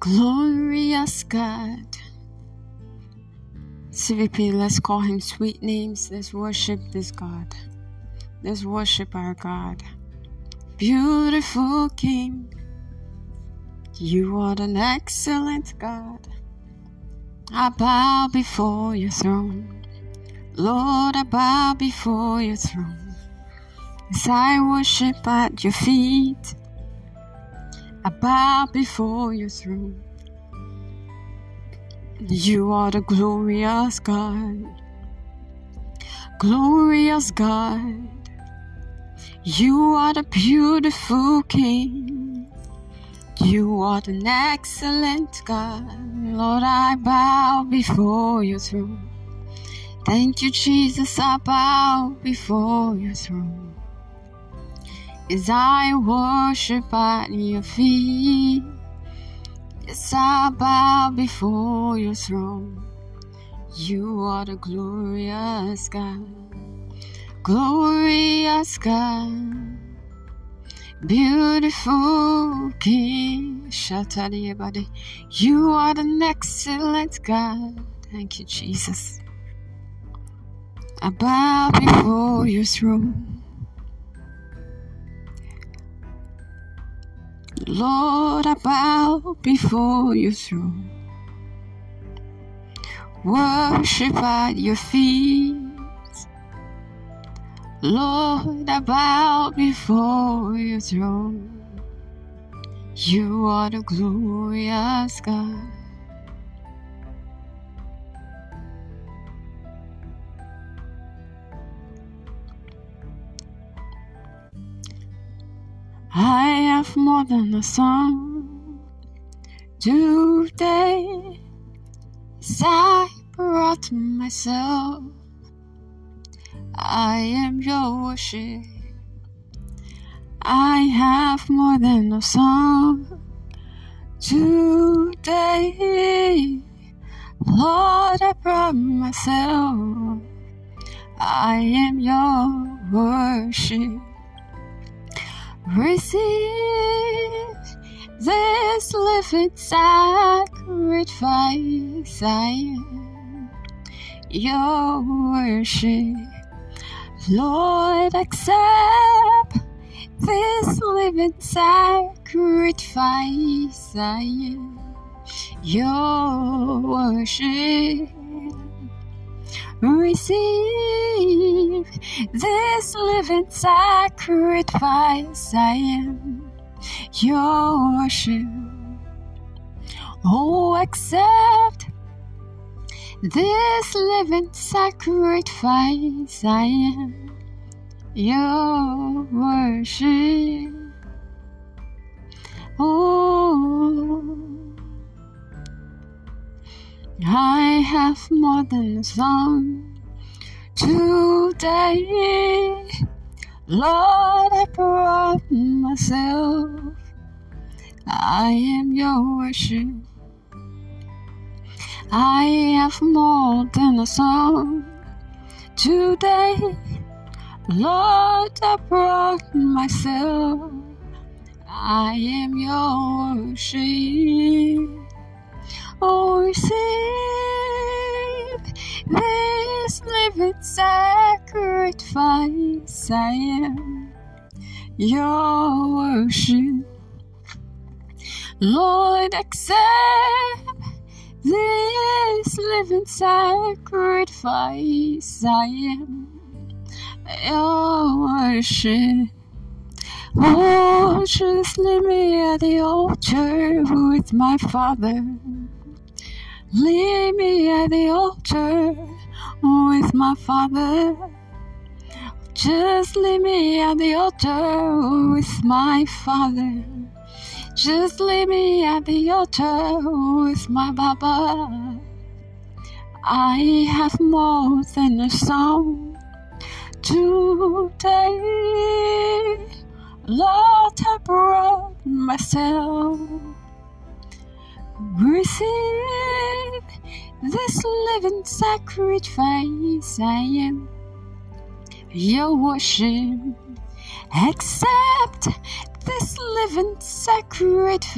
Glorious God. CVP, let's call him sweet names. Let's worship this God. Let's worship our God. Beautiful King. You are an excellent God. I bow before your throne. Lord, I bow before your throne. As I worship at your feet, I bow before your throne. You are the glorious God, glorious God. You are the beautiful King. You are an excellent God. Lord, I bow before your throne. Thank you, Jesus. I bow before your throne. As I worship at your feet. Yes, I bow before your throne. You are the glorious God, glorious God, beautiful King. Shatari You are the excellent God. Thank you, Jesus. I bow before your throne. Lord, I bow before your throne. Worship at your feet. Lord, I bow before your throne. You are the glorious God. I have more than a song today. I brought myself, I am your worship. I have more than a song today. Lord, I brought myself. I am your worship. Receive this living sacrifice. I am your worship. Lord, accept this living sacrifice. I am your worship receive this living sacrifice. I am your worship. Oh, accept this living sacrifice. I am your worship. Oh. I have more than a song today. Lord, I brought myself. I am your worship. I have more than a song today. Lord, I brought myself. I am your worship. Oh, receive this living sacrifice. I am your worship. Lord, accept this living sacrifice. I am your worship. Oh, just leave me at the altar with my Father. Leave me at the altar with my father. Just leave me at the altar with my father. Just leave me at the altar with my Baba. I have more than a song today. Lord, I brought myself. Receive this living sacrifice. I am your worship. Accept this living sacrifice.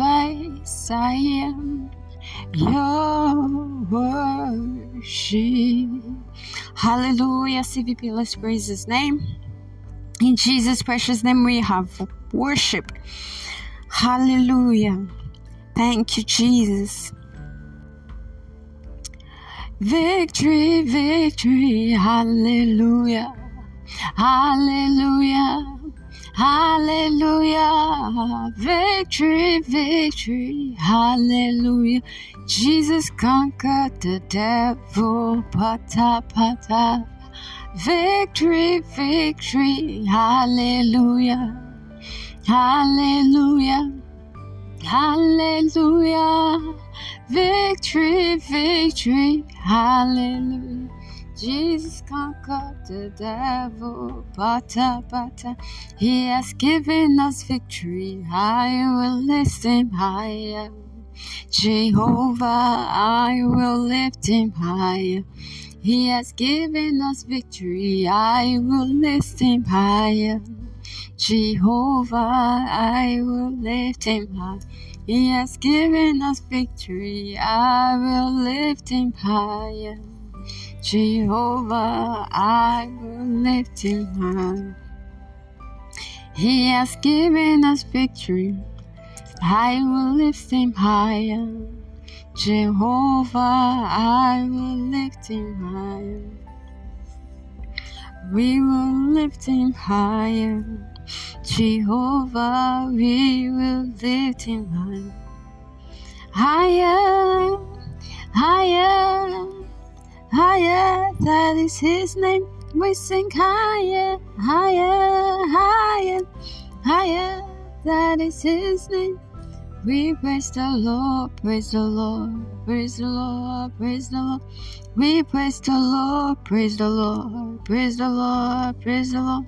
I am your worship. Hallelujah. CVP, let's praise his name. In Jesus' precious name, we have worship. Hallelujah. Thank you, Jesus. Victory, victory, hallelujah, hallelujah, hallelujah, victory, victory, hallelujah. Jesus conquered the devil, pata pata. Victory, victory, hallelujah, hallelujah, hallelujah. Victory, victory, hallelujah. Jesus conquered the devil, bata bata. He has given us victory. I will lift him higher. Jehovah, I will lift him higher. He has given us victory. I will lift him higher. Jehovah, I will lift him high. He has given us victory. I will lift him higher. Jehovah, I will lift him high. He has given us victory. I will lift him higher. Jehovah, I will lift him higher. We will lift him higher. Jehovah, we will lift him high. Higher, higher, higher, that is his name. We sing higher, higher, higher, higher, that is his name. We praise the Lord, praise the Lord, praise the Lord, praise the Lord. We praise the Lord, praise the Lord, praise the Lord, praise the Lord.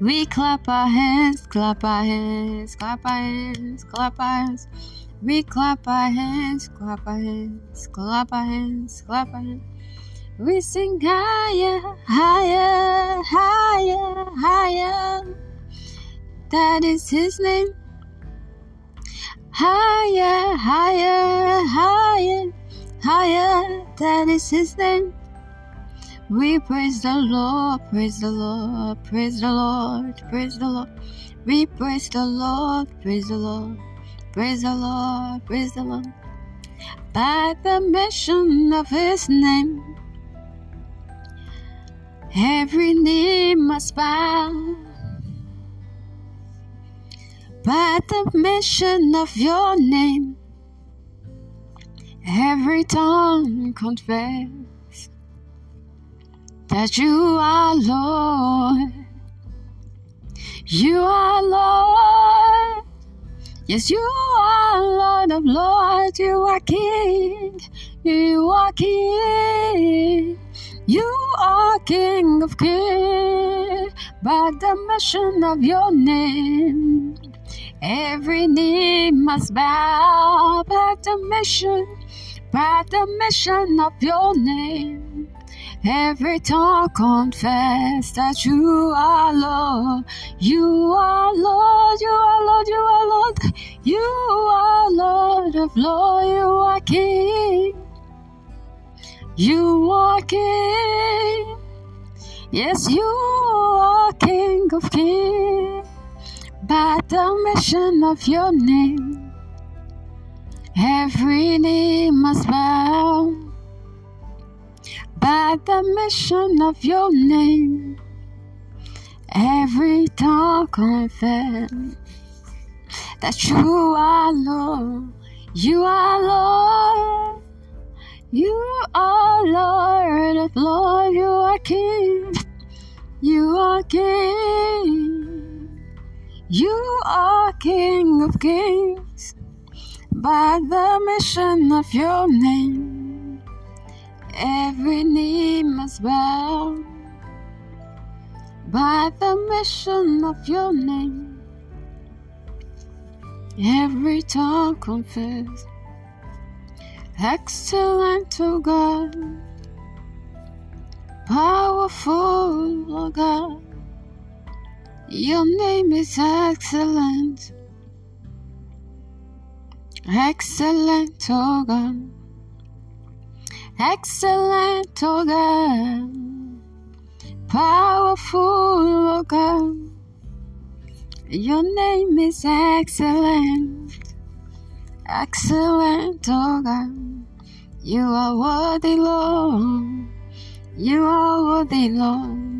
We clap our hands, clap our hands, clap our hands, clap our hands. We clap our hands, clap our hands, clap our hands, clap our hands. We sing higher, higher, higher, higher. That is his name. Higher, higher, higher, higher. That is his name. We praise the Lord, praise the Lord, praise the Lord, praise the Lord. We praise the Lord, praise the Lord, praise the Lord, praise the Lord. By the mention of His name, every knee must bow. By the mention of Your name, every tongue confess that you are Lord. You are Lord. Yes, you are Lord of Lords. You are King. You are King. You are King of Kings. By the mention of your name, every knee must bow. By the mission, by the mission of your name. Every tongue confess that you are Lord. You are Lord, you are Lord, you are Lord. You are Lord of Lord, you are King. You are King. Yes, you are King of Kings. By the mention of your name, every knee must bow by the mention of your name. Every tongue confess that you are Lord. You are Lord. You are Lord of Lord. You are King. You are King. You are King of Kings. By the mission of your name, every knee must bow. By the mission of your name, every tongue confess. Excellent, O God, powerful, O God, Your name is excellent. Excellent, oh. Excellent, oh. Powerful, oh. Your name is excellent. Excellent, oh. You are worthy, Lord. You are worthy, Lord.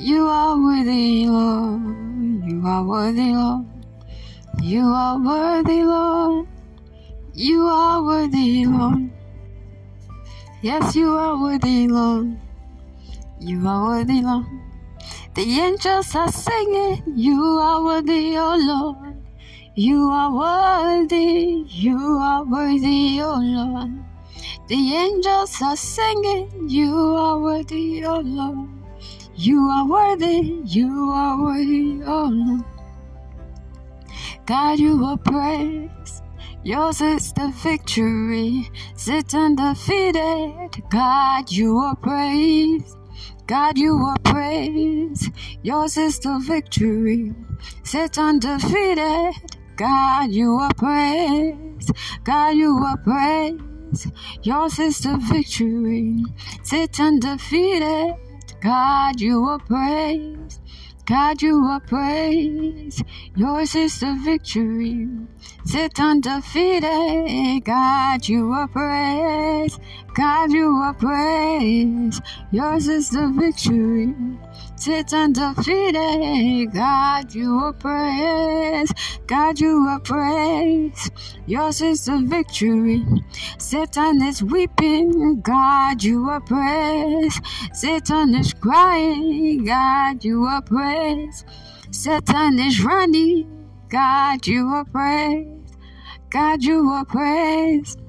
You are worthy, Lord. You are worthy, Lord. You are worthy, Lord. You are worthy, Lord. Yes, you are worthy, Lord. You are worthy, Lord. The angels are singing, You are worthy, O Lord. You are worthy, you are worthy, O Lord. The angels are singing, You are worthy, O Lord. You are worthy, you are worthy, oh O Lord. God, you are praised. Yours is the victory. Sit undefeated. God, you are praised. God, you are praised. Yours is the victory. Sit undefeated. God, you are praised. God, you are praised. Yours is the victory. Sit undefeated. God, you are praised. God, you are praised. Yours is the victory. Sit undefeated. God, you are praised. God, you are praised. Yours is the victory. Sit undefeated. God, you are praised. God, you are praised. Yours is the victory. Satan is weeping. God, you are praised. Satan is crying. God, you are praised. Satan is running. God, you are praised. God, you are praised.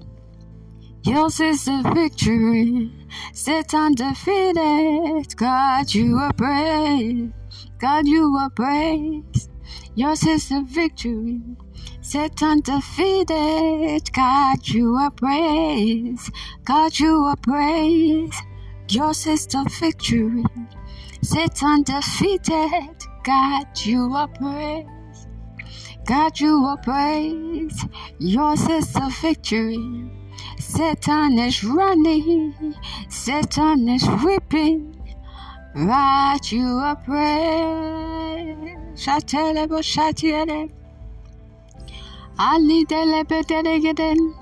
Yours is the victory. Sit undefeated. God, you are praised. God, you are praised. Yours is the victory. Sit undefeated. God, you are praised. God, you are praised. Yours is the victory. Sit undefeated. God, you are praised. God, you are praised. Yours is the victory. Satan is running, Satan is weeping, right you are praying. Shatelebo shatiele. Ali delebedegeden.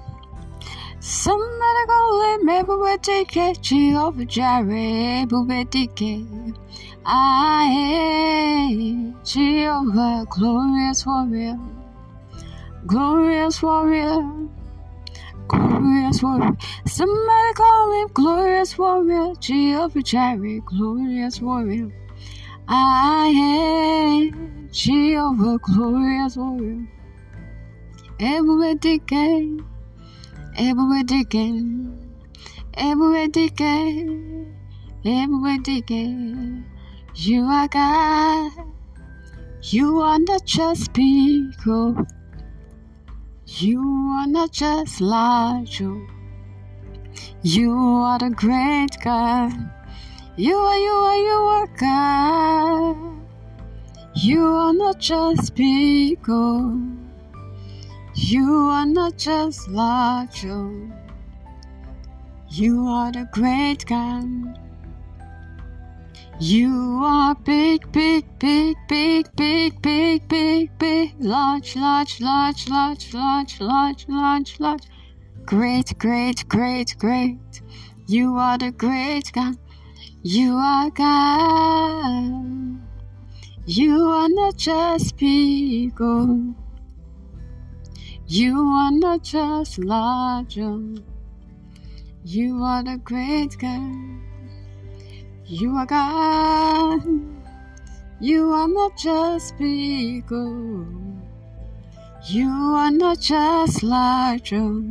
Somebody go let me bubetike, Jehovah Jireh, bubetike. I Jehovah, glorious warrior, glorious warrior glorious warrior. Somebody call him glorious warrior. Jehovah Jireh, glorious warrior. I am Jehovah, glorious warrior. Everywhere digging, everywhere digging, everywhere digging, everywhere digging. You are God. You are not just people. You are not just Elijah. You are the great God. You are, you are, you are God. You are not just people. You are not just Elijah. You are the great God. You are big, big, big, big, big, big, big, big, large, large, large, large, large, large, large, large. Great, great, great, great. You are the great God. You are God. You are not just people. You are not just larger. You are the great God. You are God. You are not just bigger. You are not just larger.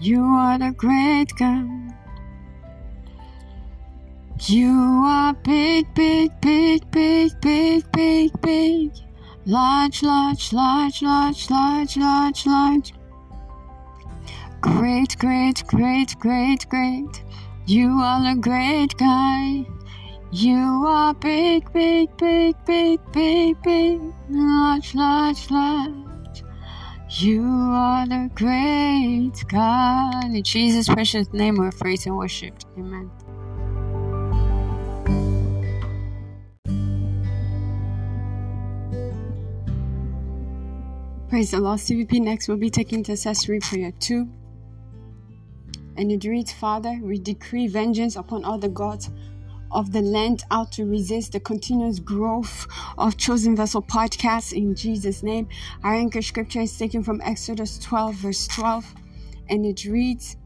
You are the great God. You are big, big, big, big, big, big, big. Large, large, large, large, large, large, large. Great, great, great, great, great. You are a great guy. You are big, big, big, big, big, big, large, large, large. You are the great God. In Jesus' precious name, we're praised and worshipped. Amen. Praise the Lord. CVP next we'll be taking intercessory prayer 2. And it reads, Father, we decree vengeance upon all the gods of the land out to resist the continuous growth of Chosen Vessel podcast in Jesus' name. Our anchor scripture is taken from Exodus 12, verse 12, and it reads,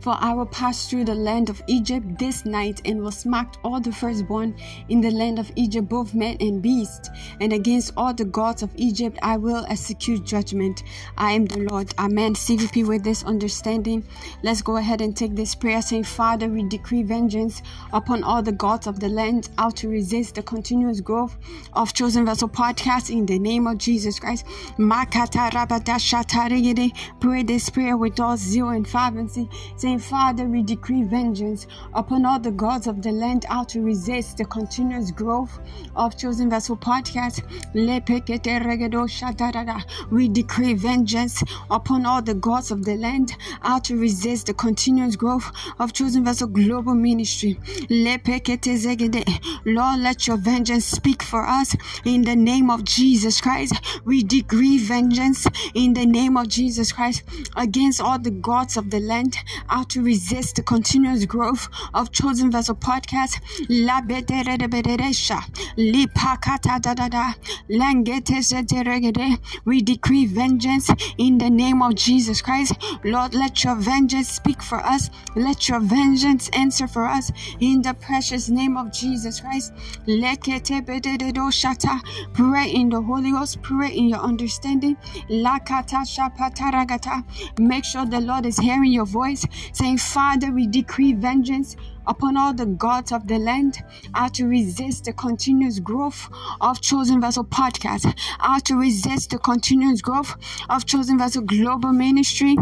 for I will pass through the land of Egypt this night and will smite all the firstborn in the land of Egypt, both men and beast. And against all the gods of Egypt I will execute judgment. I am the Lord. Amen. CVP with this understanding. Let's go ahead and take this prayer saying, Father, we decree vengeance upon all the gods of the land out to resist the continuous growth of Chosen Vessel podcast in the name of Jesus Christ. Pray this prayer with all zeal and fervency. Say, saying, Father, we decree vengeance upon all the gods of the land out to resist the continuous growth of Chosen Vessel Podcast. We decree vengeance upon all the gods of the land out to resist the continuous growth of Chosen Vessel Global Ministry. Lord, let your vengeance speak for us in the name of Jesus Christ. We decree vengeance in the name of Jesus Christ against all the gods of the land how to resist the continuous growth of Chosen Vessel Podcast. La We decree vengeance in the name of Jesus Christ. Lord, let your vengeance speak for us. Let your vengeance answer for us in the precious name of Jesus Christ. Pray in the Holy Ghost, pray in your understanding. Make sure the Lord is hearing your voice saying, Father, we decree vengeance upon all the gods of the land are to resist the continuous growth of Chosen Vessel Podcast, are to resist the continuous growth of Chosen Vessel Global Ministry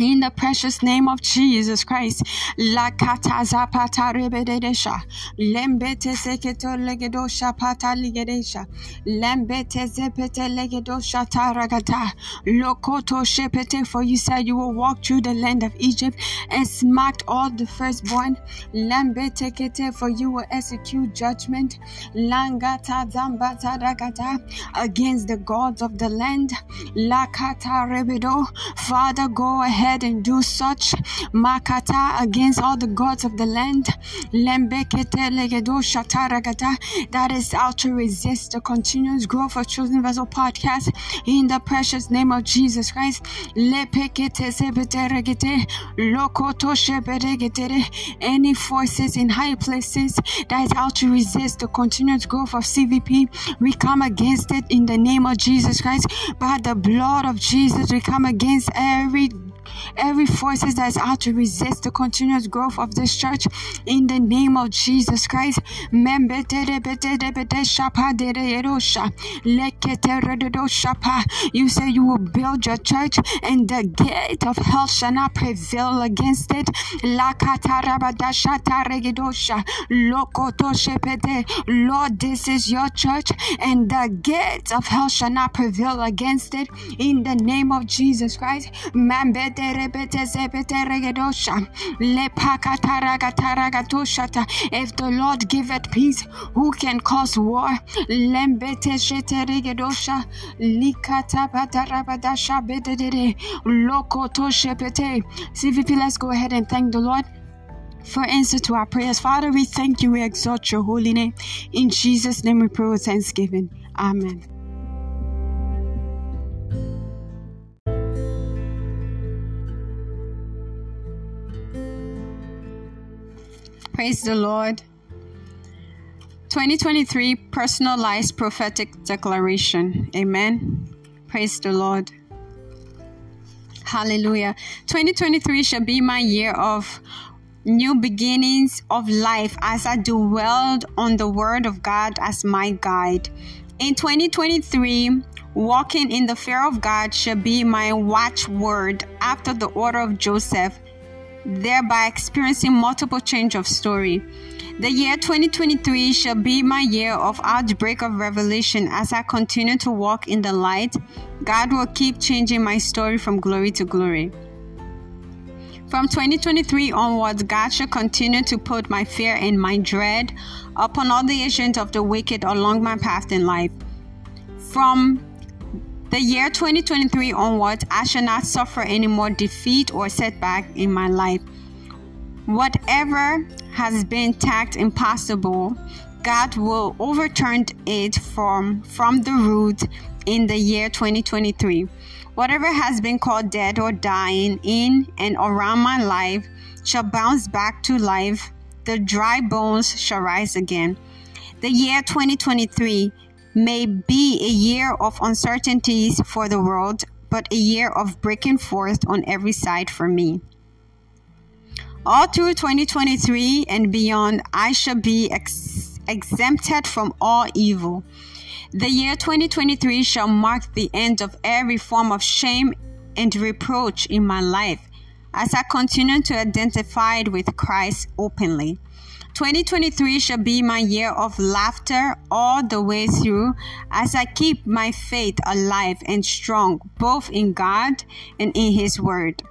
in the precious name of Jesus Christ. La kataza pata rebedesha. Lembete seketo legedosha pata ligedesha. Lembete zepete legedosha taragata. Lokoto shepete for you said you will walk through the land of Egypt and smacked all the firstborn. Lembete kete for you will execute judgment. Langata zambata ragata against the gods of the land. La kata rebedo. Father, go ahead ahead and do such makata against all the gods of the land that is out to resist the continuous growth of Chosen Vessel podcast in the precious name of Jesus Christ. Any forces in high places that is out to resist the continuous growth of CVP, we come against it in the name of Jesus Christ. By the blood of Jesus, we come against every every forces that is out to resist the continuous growth of this church in the name of Jesus Christ. You say you will build your church and the gate of hell shall not prevail against it. Lord, this is your church and the gates of hell shall not prevail against it in the name of Jesus Christ. If the Lord giveth peace, who can cause war? CVP, let's go ahead and thank the Lord for answer to our prayers. Father, we thank you. We exalt your holy name. In Jesus' name we pray with thanksgiving. Amen. Praise the Lord. 2023 Personalized Prophetic Declaration. Amen. Praise the Lord. Hallelujah. 2023 shall be my year of new beginnings of life as I dwelled on the Word of God as my guide. In 2023, walking in the fear of God shall be my watchword after the order of Joseph thereby experiencing multiple change of story. The year 2023 shall be my year of outbreak of revelation as I continue to walk in the light. God will keep changing my story from glory to glory. From 2023 onwards, God shall continue to put my fear and my dread upon all the agents of the wicked along my path in life. From the year 2023 onwards, I shall not suffer any more defeat or setback in my life. Whatever has been tagged impossible, God will overturn it from, from the root in the year 2023. Whatever has been called dead or dying in and around my life shall bounce back to life. The dry bones shall rise again. The year 2023 may be a year of uncertainties for the world, but a year of breaking forth on every side for me. All through 2023 and beyond, I shall be ex- exempted from all evil. The year 2023 shall mark the end of every form of shame and reproach in my life as I continue to identify with Christ openly. 2023 shall be my year of laughter all the way through as I keep my faith alive and strong both in God and in His Word.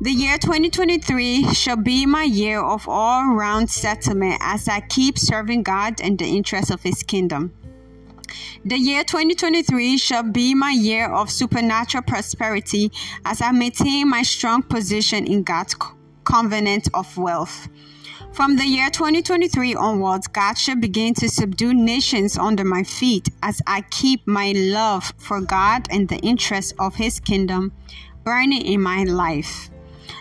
The year 2023 shall be my year of all round settlement as I keep serving God and the interests of His kingdom. The year 2023 shall be my year of supernatural prosperity as I maintain my strong position in God's covenant of wealth. From the year 2023 onwards, God shall begin to subdue nations under my feet as I keep my love for God and the interests of His kingdom burning in my life.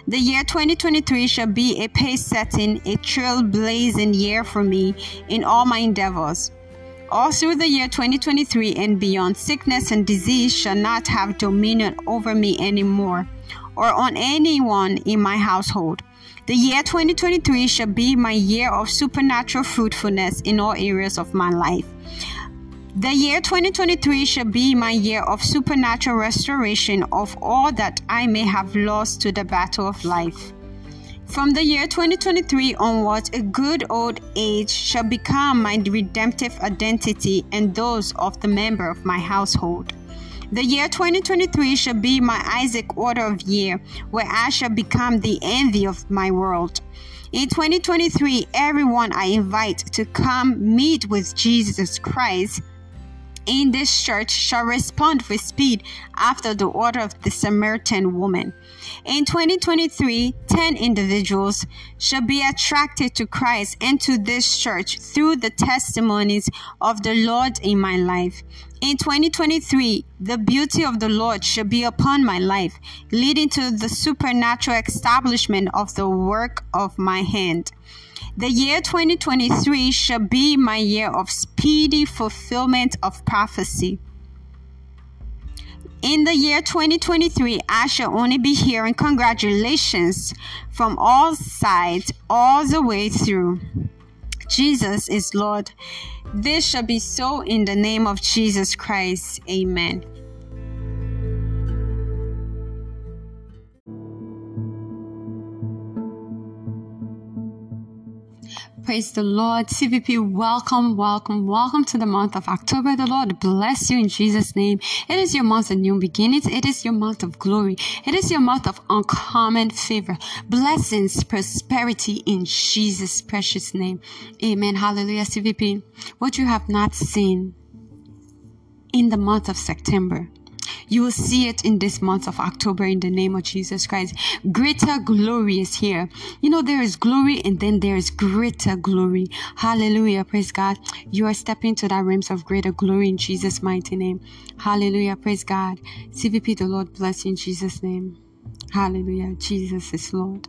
The year 2023 shall be a pace setting, a trailblazing year for me in all my endeavors. All through the year 2023 and beyond, sickness and disease shall not have dominion over me anymore or on anyone in my household. The year 2023 shall be my year of supernatural fruitfulness in all areas of my life. The year 2023 shall be my year of supernatural restoration of all that I may have lost to the battle of life. From the year 2023 onwards, a good old age shall become my redemptive identity and those of the member of my household. The year 2023 shall be my Isaac order of year, where I shall become the envy of my world. In 2023, everyone I invite to come meet with Jesus Christ in this church shall respond with speed after the order of the Samaritan woman. In 2023, 10 individuals shall be attracted to Christ and to this church through the testimonies of the Lord in my life. In 2023, the beauty of the Lord shall be upon my life, leading to the supernatural establishment of the work of my hand. The year 2023 shall be my year of speedy fulfillment of prophecy. In the year 2023, I shall only be hearing congratulations from all sides all the way through. Jesus is Lord. This shall be so in the name of Jesus Christ. Amen. Praise the Lord. CVP, welcome, welcome, welcome to the month of October. The Lord bless you in Jesus' name. It is your month of new beginnings. It is your month of glory. It is your month of uncommon favor, blessings, prosperity in Jesus' precious name. Amen. Hallelujah. CVP, what you have not seen in the month of September you will see it in this month of October in the name of Jesus Christ. Greater glory is here. You know, there is glory and then there is greater glory. Hallelujah. Praise God. You are stepping to that realms of greater glory in Jesus' mighty name. Hallelujah. Praise God. CVP, the Lord bless you in Jesus' name. Hallelujah. Jesus is Lord.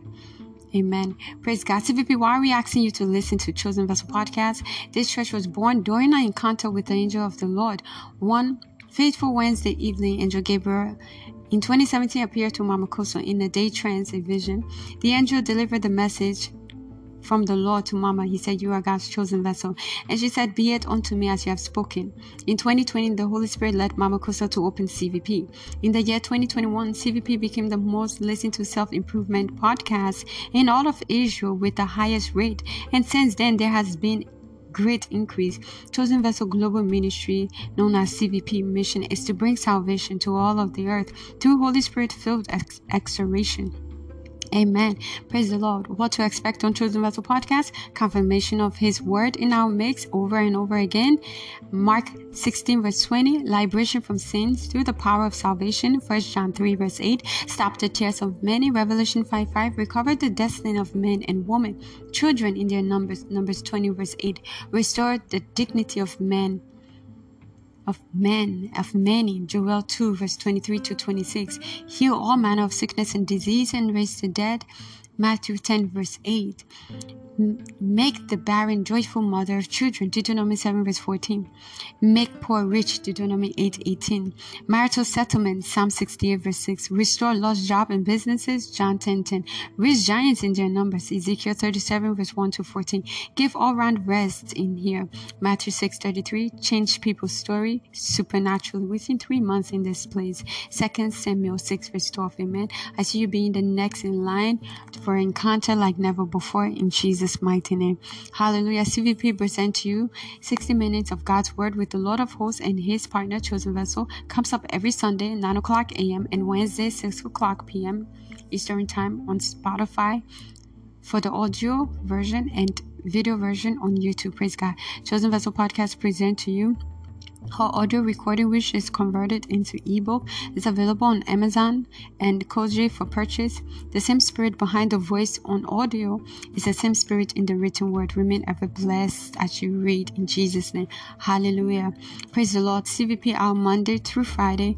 Amen. Praise God. CVP, why are we asking you to listen to Chosen Vessel Podcast? This church was born during an encounter with the angel of the Lord. One Faithful Wednesday evening, Angel Gabriel in 2017 appeared to Mama Kosso in a day trance vision. The angel delivered the message from the Lord to Mama. He said, You are God's chosen vessel. And she said, Be it unto me as you have spoken. In 2020, the Holy Spirit led Mama Kosso to open CVP. In the year 2021, CVP became the most listened to self improvement podcast in all of Israel with the highest rate. And since then, there has been great increase. Chosen Vessel Global Ministry, known as CVP mission, is to bring salvation to all of the earth through Holy Spirit filled ex- exhortation. Amen. Praise the Lord. What to expect on Chosen Vessel Podcast? Confirmation of His word in our mix over and over again. Mark 16, verse 20. Liberation from sins through the power of salvation. 1 John 3, verse 8. Stop the tears of many. Revelation 5, 5. Recover the destiny of men and women. Children in their numbers. Numbers 20, verse 8. Restore the dignity of men of men, of many. Joel 2, verse 23 to 26. Heal all manner of sickness and disease and raise the dead. Matthew 10, verse 8 make the barren joyful mother of children deuteronomy 7 verse 14 make poor rich deuteronomy 8 18 marital settlement psalm 68 verse 6 restore lost job and businesses john 10 10 raise giants in their numbers ezekiel 37 verse 1 to 14 give all round rest in here. Matthew 6 33 change people's story supernaturally within three months in this place. Second samuel 6 verse 12 amen. I see you being the next in line for encounter like never before in jesus Jesus' mighty name. Hallelujah. CVP present to you 60 minutes of God's word with the Lord of hosts and his partner, Chosen Vessel. Comes up every Sunday, 9 o'clock a.m. and Wednesday, 6 o'clock p.m. Eastern Time on Spotify for the audio version and video version on YouTube. Praise God. Chosen Vessel Podcast present to you her audio recording, which is converted into ebook, is available on Amazon and Koji for purchase. The same spirit behind the voice on audio is the same spirit in the written word. Remain ever blessed as you read in Jesus' name. Hallelujah. Praise the Lord. CVP our Monday through Friday.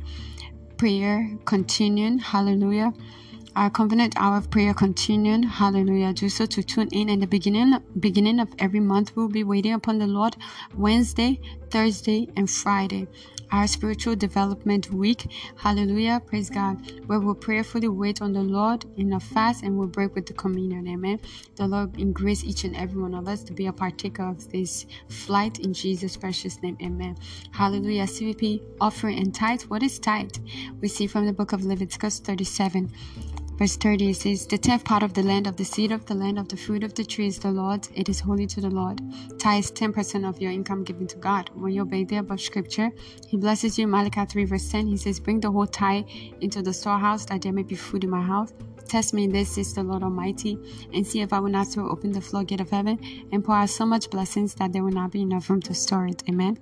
Prayer continuing. Hallelujah our covenant hour of prayer continuing. Hallelujah. Do so to tune in in the beginning beginning of every month. We'll be waiting upon the Lord Wednesday, Thursday, and Friday. Our spiritual development week. Hallelujah. Praise God. Where we'll prayerfully wait on the Lord in a fast and we'll break with the communion. Amen. The Lord increase each and every one of us to be a partaker of this flight in Jesus' precious name. Amen. Hallelujah. CVP offering and tithe. What is tithe? We see from the book of Leviticus 37. Verse 30 says, The tenth part of the land, of the seed of the land, of the fruit of the tree is the Lord. It is holy to the Lord. Tithe 10% of your income given to God. When you obey the above scripture, He blesses you. Malachi 3 verse 10, He says, Bring the whole tithe into the storehouse, that there may be food in my house. Test me in this, says the Lord Almighty, and see if I will not throw open the floodgate of heaven and pour out so much blessings that there will not be enough room to store it. Amen.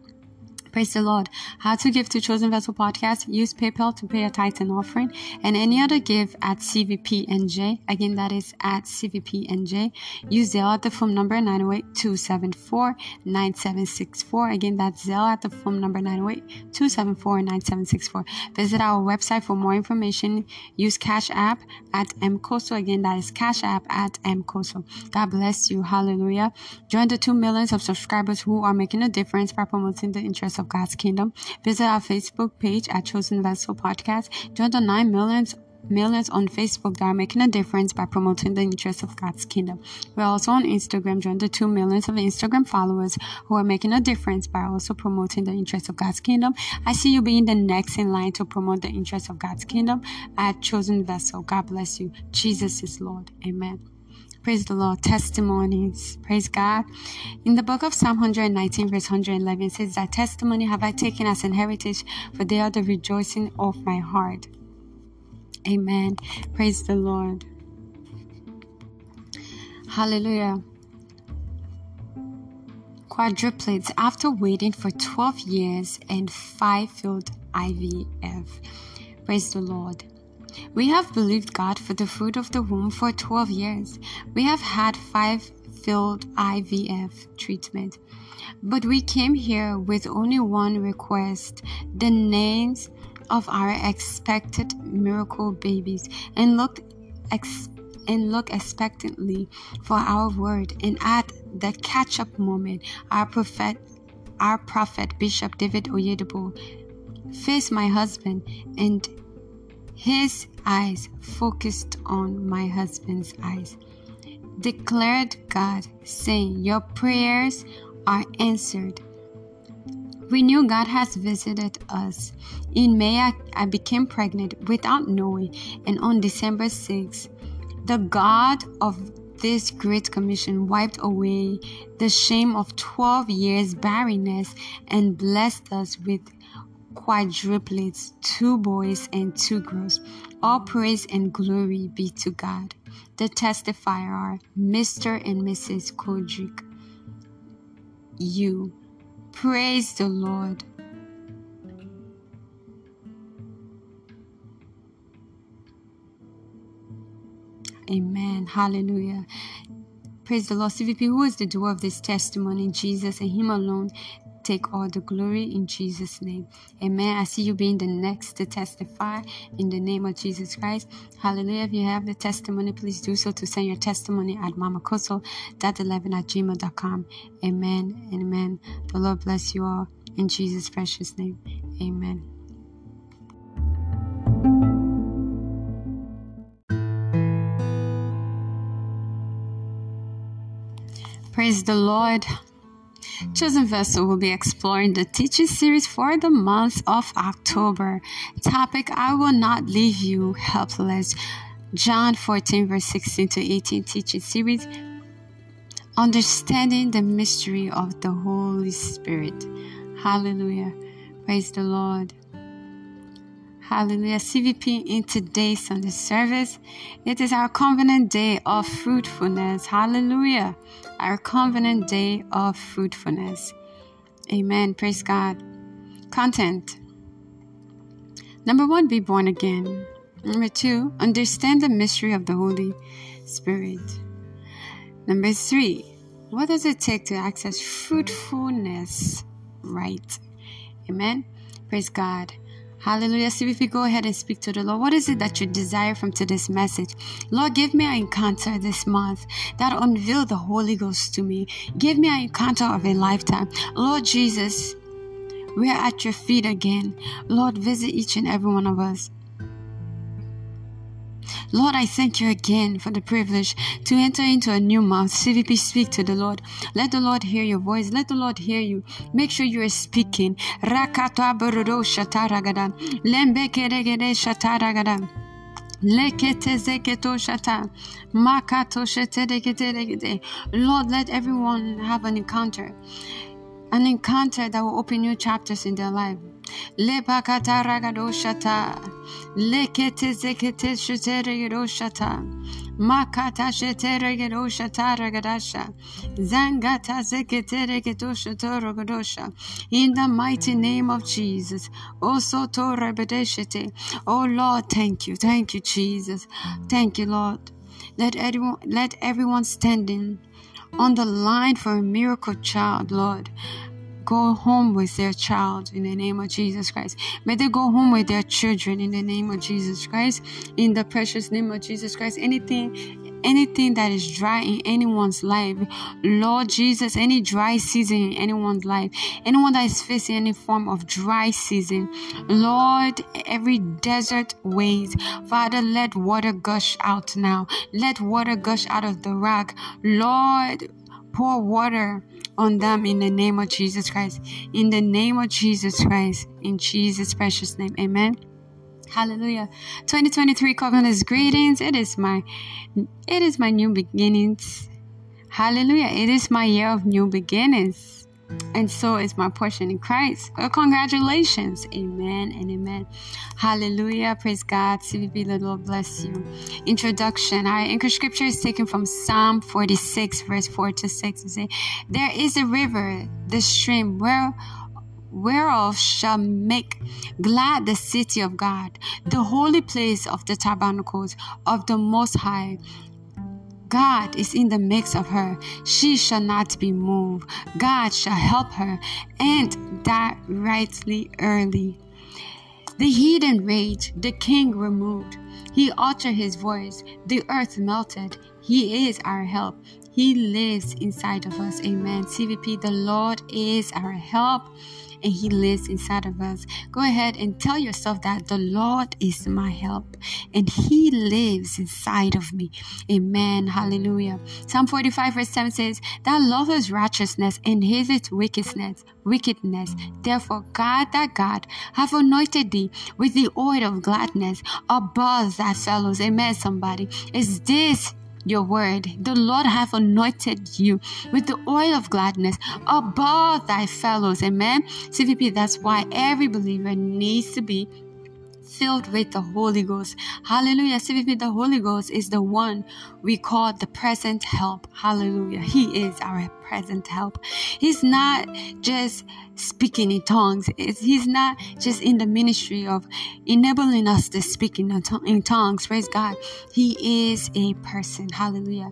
Praise the Lord. How to give to Chosen Vessel Podcast. Use PayPal to pay a tithe and offering and any other give at CVPNJ. Again, that is at CVPNJ. Use Zelle at the phone number 908-274-9764. Again, that's Zelle at the phone number 908-274-9764. Visit our website for more information. Use Cash App at MCOSO. Again, that is Cash App at MCOSO. God bless you. Hallelujah. Join the two millions of subscribers who are making a difference by promoting the interests of of God's kingdom. Visit our Facebook page at Chosen Vessel Podcast. Join the 9 millions millions on Facebook that are making a difference by promoting the interests of God's kingdom. We're also on Instagram, join the 2 millions of Instagram followers who are making a difference by also promoting the interests of God's kingdom. I see you being the next in line to promote the interests of God's kingdom at Chosen Vessel. God bless you. Jesus is Lord. Amen. Praise the Lord. Testimonies. Praise God. In the book of Psalm 119, verse 111, it says, That testimony have I taken as an heritage, for they are the rejoicing of my heart. Amen. Praise the Lord. Hallelujah. Quadruplets after waiting for 12 years and five failed IVF. Praise the Lord. We have believed God for the fruit of the womb for 12 years. We have had five failed IVF treatment. But we came here with only one request the names of our expected miracle babies and looked ex- and look expectantly for our word and at the catch up moment our prophet our prophet bishop david oyedepo faced my husband and his eyes focused on my husband's eyes. declared God, saying, Your prayers are answered. We knew God has visited us. In May, I, I became pregnant without knowing, and on December 6th, the God of this great commission wiped away the shame of 12 years barrenness and blessed us with quadruplets, two boys and two girls. All praise and glory be to God. The testifier are Mr. and Mrs. Kodrick. You. Praise the Lord. Amen. Hallelujah. Praise the Lord. CVP, who is the doer of this testimony? Jesus and Him alone take all the glory in Jesus' name. Amen. I see you being the next to testify in the name of Jesus Christ. Hallelujah. If you have the testimony, please do so to send your testimony at mamakoso.11 at gmail.com. Amen. Amen. The Lord bless you all in Jesus' precious name. Amen. Praise the Lord. Chosen Vessel will be exploring the teaching series for the month of October. Topic I will not leave you helpless. John 14, verse 16 to 18 teaching series. Understanding the mystery of the Holy Spirit. Hallelujah. Praise the Lord. Hallelujah. CVP in today's Sunday service. It is our covenant day of fruitfulness. Hallelujah. Our covenant day of fruitfulness. Amen. Praise God. Content. Number one, be born again. Number two, understand the mystery of the Holy Spirit. Number three, what does it take to access fruitfulness right? Amen. Praise God. Hallelujah. See if we go ahead and speak to the Lord. What is it that you desire from today's message? Lord, give me an encounter this month that unveil the Holy Ghost to me. Give me an encounter of a lifetime. Lord Jesus, we are at your feet again. Lord, visit each and every one of us. Lord, I thank you again for the privilege to enter into a new month. CVP, speak to the Lord. Let the Lord hear your voice. Let the Lord hear you. Make sure you are speaking. Lord, let everyone have an encounter. An encounter that will open new chapters in their life. Lepakata ragadoshata. Lekete zekete sheteregadoshata. Makata sheteregadoshata ragadasha. Zangata zeketeregadoshata ragadosha. In the mighty name of Jesus. Also to rebedeshete. Oh Lord, thank you. Thank you, Jesus. Thank you, Lord. Let everyone let everyone standing on the line for a miracle child, Lord go home with their child in the name of Jesus Christ. May they go home with their children in the name of Jesus Christ. In the precious name of Jesus Christ. Anything anything that is dry in anyone's life, Lord Jesus, any dry season in anyone's life, anyone that is facing any form of dry season, Lord, every desert ways, Father, let water gush out now. Let water gush out of the rock. Lord, pour water on them in the name of Jesus Christ. In the name of Jesus Christ. In Jesus' precious name. Amen. Hallelujah. 2023 covenant greetings. It is my it is my new beginnings. Hallelujah. It is my year of new beginnings and so is my portion in Christ. Well, congratulations. Amen and amen. Hallelujah. Praise God. CVP, the Lord bless you. Introduction. Our anchor scripture is taken from Psalm 46, verse 4 to 6. It say, There is a river, the stream, where whereof shall make glad the city of God, the holy place of the tabernacles of the Most High. God is in the midst of her. She shall not be moved. God shall help her, and that rightly early. The heathen rage, the king removed. He altered his voice, the earth melted. He is our help. He lives inside of us. Amen. CVP, the Lord is our help and He lives inside of us. Go ahead and tell yourself that the Lord is my help and He lives inside of me. Amen. Hallelujah. Psalm 45 verse 7 says, Thou lovest righteousness and hatest wickedness. Wickedness. Therefore, God, that God, have anointed thee with the oil of gladness above thy fellows. Amen. Somebody, is this your word. The Lord have anointed you with the oil of gladness above thy fellows. Amen. CVP, that's why every believer needs to be filled with the Holy Ghost. Hallelujah. CVP, the Holy Ghost is the one we call the present help. Hallelujah. He is our present help. He's not just speaking in tongues. he's not just in the ministry of enabling us to speak in, in tongues. Praise God. He is a person. Hallelujah.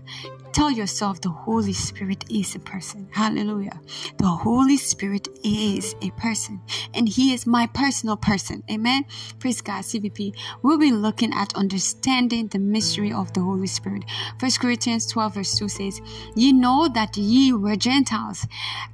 Tell yourself the Holy Spirit is a person. Hallelujah. The Holy Spirit is a person and He is my personal person. Amen. Praise God. CVP. We'll be looking at understanding the mystery of the Holy Spirit. First Corinthians 12 verse 2 says, Ye know that ye were Gentiles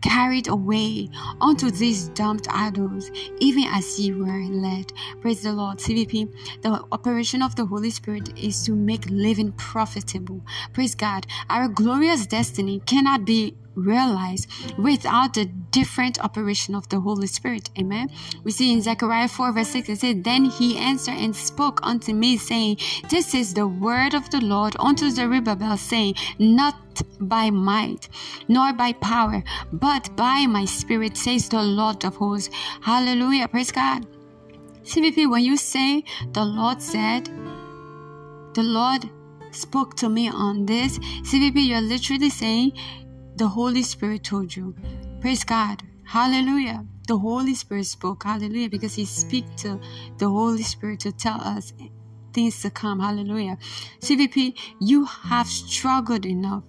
carried away unto these dumped idols, even as ye were led. Praise the Lord. CVP. The operation of the Holy Spirit is to make living profitable. Praise God. Our glorious destiny cannot be realized without the different operation of the Holy Spirit. Amen. We see in Zechariah 4 verse 6 it says, Then he answered and spoke unto me, saying, This is the word of the Lord unto Zerubbabel, saying, Not by might, nor by power, but by my spirit, says the Lord of hosts. Hallelujah. Praise God. CVP, when you say the Lord said, the Lord spoke to me on this. CVP, you're literally saying the Holy Spirit told you. Praise God. Hallelujah. The Holy Spirit spoke. Hallelujah. Because He speak to the Holy Spirit to tell us things to come. Hallelujah. CVP, you have struggled enough.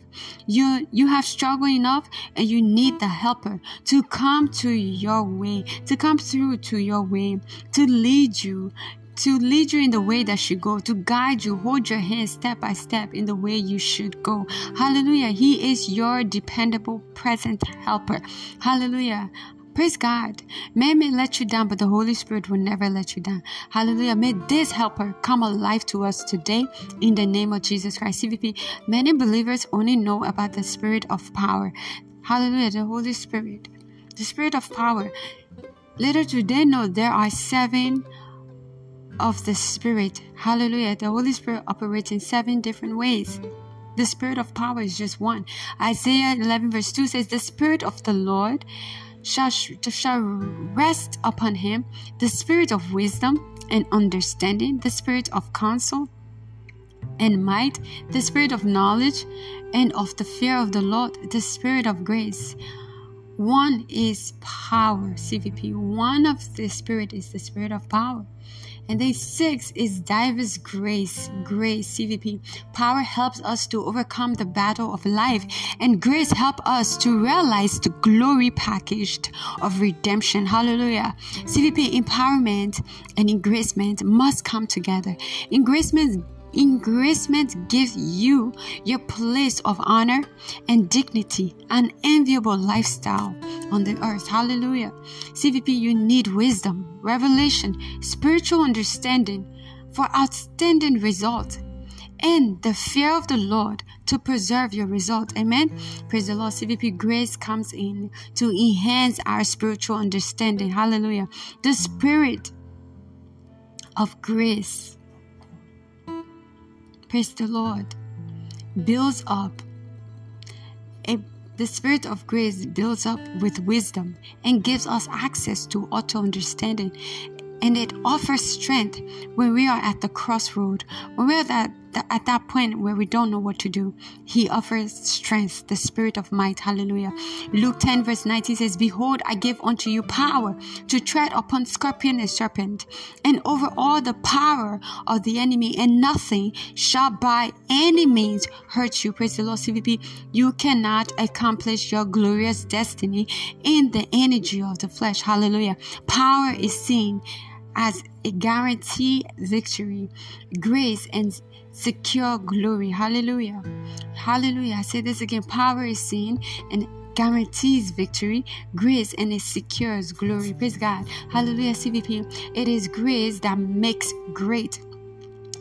You you have struggled enough and you need the helper to come to your way, to come through to your way, to lead you, to lead you in the way that should go, to guide you, hold your hand step by step in the way you should go. Hallelujah. He is your dependable present helper. Hallelujah. Praise God. Man may let you down, but the Holy Spirit will never let you down. Hallelujah. May this helper come alive to us today in the name of Jesus Christ. CVP, many believers only know about the spirit of power. Hallelujah. The Holy Spirit. The spirit of power. Little do they know there are seven of the Spirit. Hallelujah. The Holy Spirit operates in seven different ways. The Spirit of power is just one. Isaiah 11, verse 2 says, The Spirit of the Lord shall, shall rest upon him, the Spirit of wisdom and understanding, the Spirit of counsel and might, the Spirit of knowledge and of the fear of the Lord, the Spirit of grace. One is power, CVP. One of the Spirit is the Spirit of power. And then six is diverse grace. Grace, CVP. Power helps us to overcome the battle of life. And grace help us to realize the glory packaged of redemption. Hallelujah. CVP empowerment and engracement must come together. Engracement Engracement gives you your place of honor and dignity, an enviable lifestyle on the earth. Hallelujah. CVP, you need wisdom, revelation, spiritual understanding for outstanding results and the fear of the Lord to preserve your result. Amen. Praise the Lord. CVP grace comes in to enhance our spiritual understanding. Hallelujah. The spirit of grace praise the Lord, builds up. A, the Spirit of grace builds up with wisdom and gives us access to auto understanding. And it offers strength when we are at the crossroad, when we are at at that point where we don't know what to do, he offers strength, the spirit of might. Hallelujah. Luke 10, verse 19 says, Behold, I give unto you power to tread upon scorpion and serpent, and over all the power of the enemy, and nothing shall by any means hurt you. Praise the Lord, CVP. You cannot accomplish your glorious destiny in the energy of the flesh. Hallelujah. Power is seen as a guarantee victory, grace and secure glory. Hallelujah. Hallelujah. I say this again power is seen and guarantees victory, grace, and it secures glory. Praise God. Hallelujah, CVP. It is grace that makes great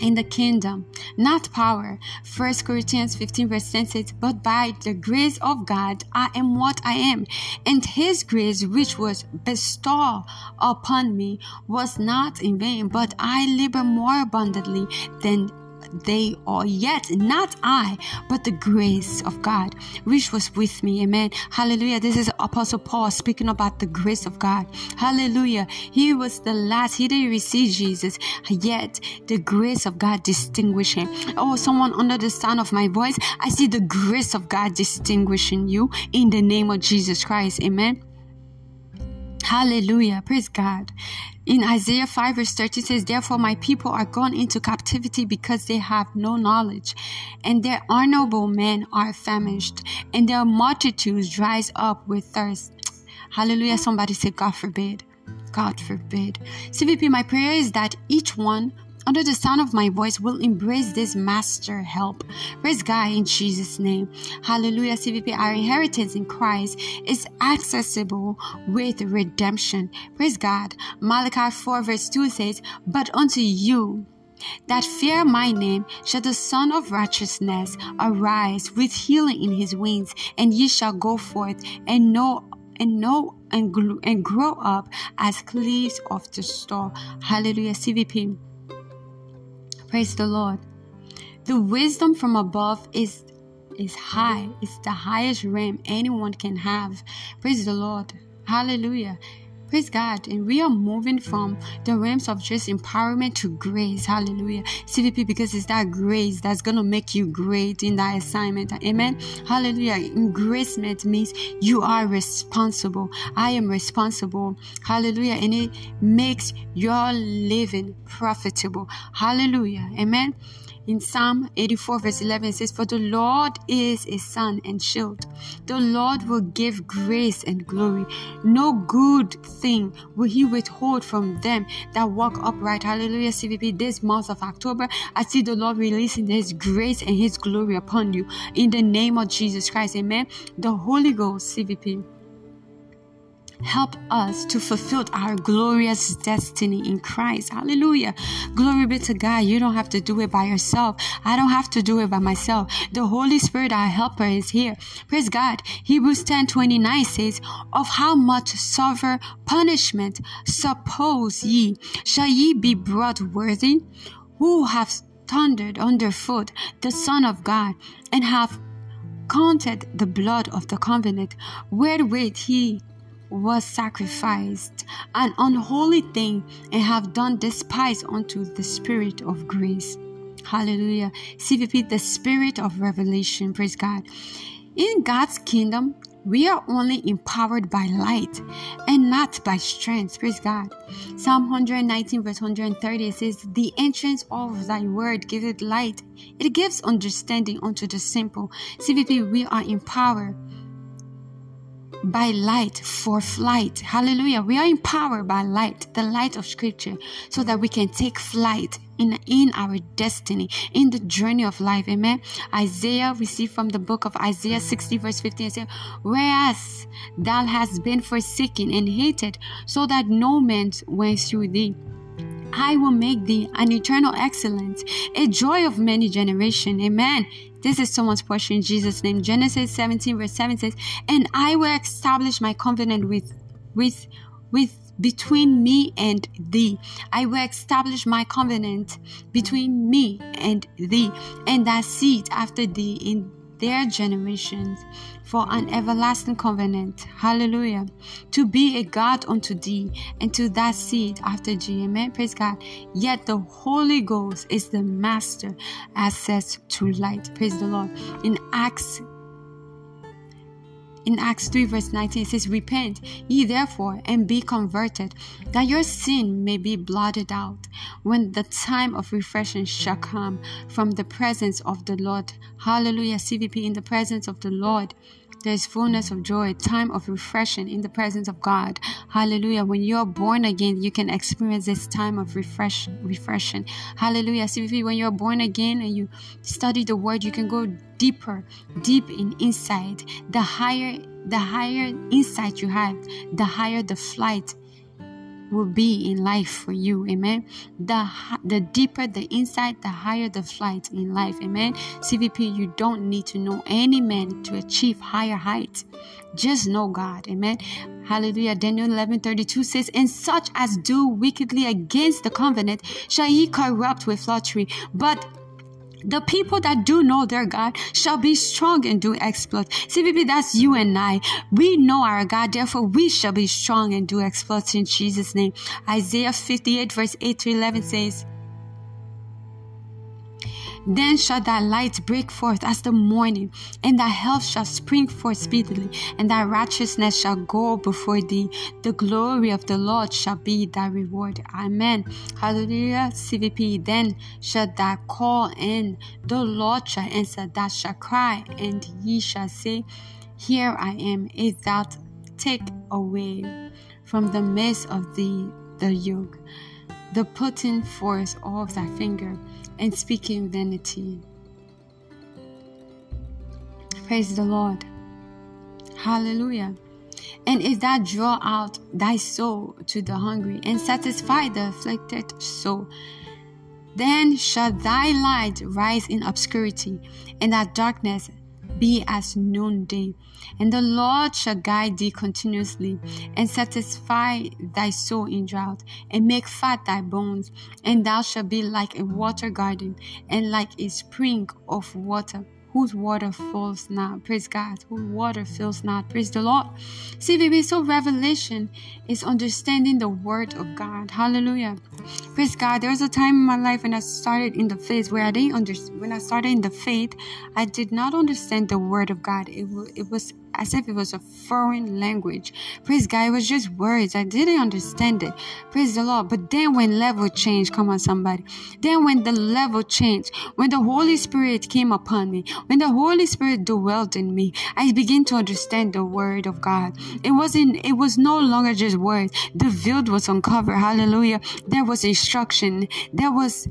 in the kingdom, not power. First Corinthians 15 verse 10 says, But by the grace of God I am what I am, and his grace which was bestowed upon me was not in vain, but I labor more abundantly than they are yet not I, but the grace of God, which was with me. Amen. Hallelujah. This is Apostle Paul speaking about the grace of God. Hallelujah. He was the last, he didn't receive Jesus, yet the grace of God distinguished him. Oh, someone under the sound of my voice, I see the grace of God distinguishing you in the name of Jesus Christ. Amen. Hallelujah. Praise God. In Isaiah 5 verse 30 says, Therefore my people are gone into captivity because they have no knowledge, and their honorable men are famished, and their multitudes dries up with thirst. Hallelujah. Somebody say, God forbid. God forbid. CVP, my prayer is that each one under the sound of my voice will embrace this master help. Praise God in Jesus' name. Hallelujah. CVP, our inheritance in Christ is accessible with redemption. Praise God. Malachi 4 verse 2 says, But unto you, that fear my name shall the Sun of Righteousness arise with healing in his wings, and ye shall go forth and know and know and, and grow up as leaves of the store. Hallelujah. CVP. Praise the Lord. The wisdom from above is is high. It's the highest realm anyone can have. Praise the Lord. Hallelujah. Praise God. And we are moving from the realms of just empowerment to grace. Hallelujah. CVP, because it's that grace that's going to make you great in that assignment. Amen. Hallelujah. Engracement means you are responsible. I am responsible. Hallelujah. And it makes your living profitable. Hallelujah. Amen. In Psalm 84, verse 11, it says, For the Lord is a sun and shield. The Lord will give grace and glory. No good thing will he withhold from them that walk upright. Hallelujah, CVP. This month of October, I see the Lord releasing his grace and his glory upon you. In the name of Jesus Christ, amen. The Holy Ghost, CVP help us to fulfill our glorious destiny in Christ. Hallelujah. Glory be to God. You don't have to do it by yourself. I don't have to do it by myself. The Holy Spirit, our helper, is here. Praise God. Hebrews 10 29 says, Of how much suffer punishment suppose ye shall ye be brought worthy, who have thundered underfoot the Son of God, and have counted the blood of the covenant wherewith he was sacrificed, an unholy thing, and have done despise unto the Spirit of grace. Hallelujah. CVP, the Spirit of revelation. Praise God. In God's kingdom, we are only empowered by light and not by strength. Praise God. Psalm 119, verse 130 says, The entrance of thy word giveth light, it gives understanding unto the simple. CVP, we are empowered by light for flight. Hallelujah. We are empowered by light, the light of scripture, so that we can take flight in, in our destiny, in the journey of life. Amen. Isaiah received from the book of Isaiah 60, verse 15 said, Whereas thou hast been forsaken and hated, so that no man went through thee. I will make thee an eternal excellence, a joy of many generations. Amen. This is someone's portion in Jesus' name. Genesis 17, verse 7 says, And I will establish my covenant with with with between me and thee. I will establish my covenant between me and thee, and thy seed after thee in their generations for an everlasting covenant. Hallelujah. To be a God unto thee and to that seed after thee. Amen. Praise God. Yet the Holy Ghost is the master access to light. Praise the Lord. In Acts in Acts 3, verse 19, it says, Repent ye therefore and be converted, that your sin may be blotted out, when the time of refreshing shall come from the presence of the Lord. Hallelujah. CVP, in the presence of the Lord, there is fullness of joy, time of refreshing in the presence of God. Hallelujah. When you're born again, you can experience this time of refresh, refreshing. Hallelujah. See, when you're born again and you study the word, you can go deeper, deep in inside. The higher, the higher insight you have, the higher the flight will be in life for you. Amen. The the deeper the insight, the higher the flight in life. Amen. CVP, you don't need to know any man to achieve higher heights. Just know God. Amen. Hallelujah. Daniel 11 32 says, And such as do wickedly against the covenant shall he corrupt with flattery. But the people that do know their God shall be strong and do exploits. CVP, that's you and I. We know our God, therefore we shall be strong and do exploits in Jesus' name. Isaiah 58 verse 8 to 11 says, then shall thy light break forth as the morning, and thy health shall spring forth speedily, and thy righteousness shall go before thee. The glory of the Lord shall be thy reward. Amen. Hallelujah. CVP. Then shall thou call, and the Lord shall answer. Thou shalt cry, and ye shall say, Here I am. If thou take away from the midst of thee the yoke, the putting forth of thy finger and speaking vanity. Praise the Lord. Hallelujah. And if thou draw out thy soul to the hungry and satisfy the afflicted soul, then shall thy light rise in obscurity, and thy darkness be as noonday. And the Lord shall guide thee continuously, and satisfy thy soul in drought, and make fat thy bones. And thou shalt be like a water garden, and like a spring of water whose water fills not. Praise God. Whose water fills not. Praise the Lord. CVP, so revelation is understanding the word of God. Hallelujah. Praise God. There was a time in my life when I started in the faith where I didn't understand. When I started in the faith, I did not understand the word of God. It, it was as if it was a foreign language. Praise God, it was just words. I didn't understand it. Praise the Lord. But then when level changed, come on, somebody. Then when the level changed, when the Holy Spirit came upon me, when the Holy Spirit dwelt in me, I began to understand the word of God. It wasn't, it was no longer just words. The veil was uncovered. Hallelujah. There was instruction. There was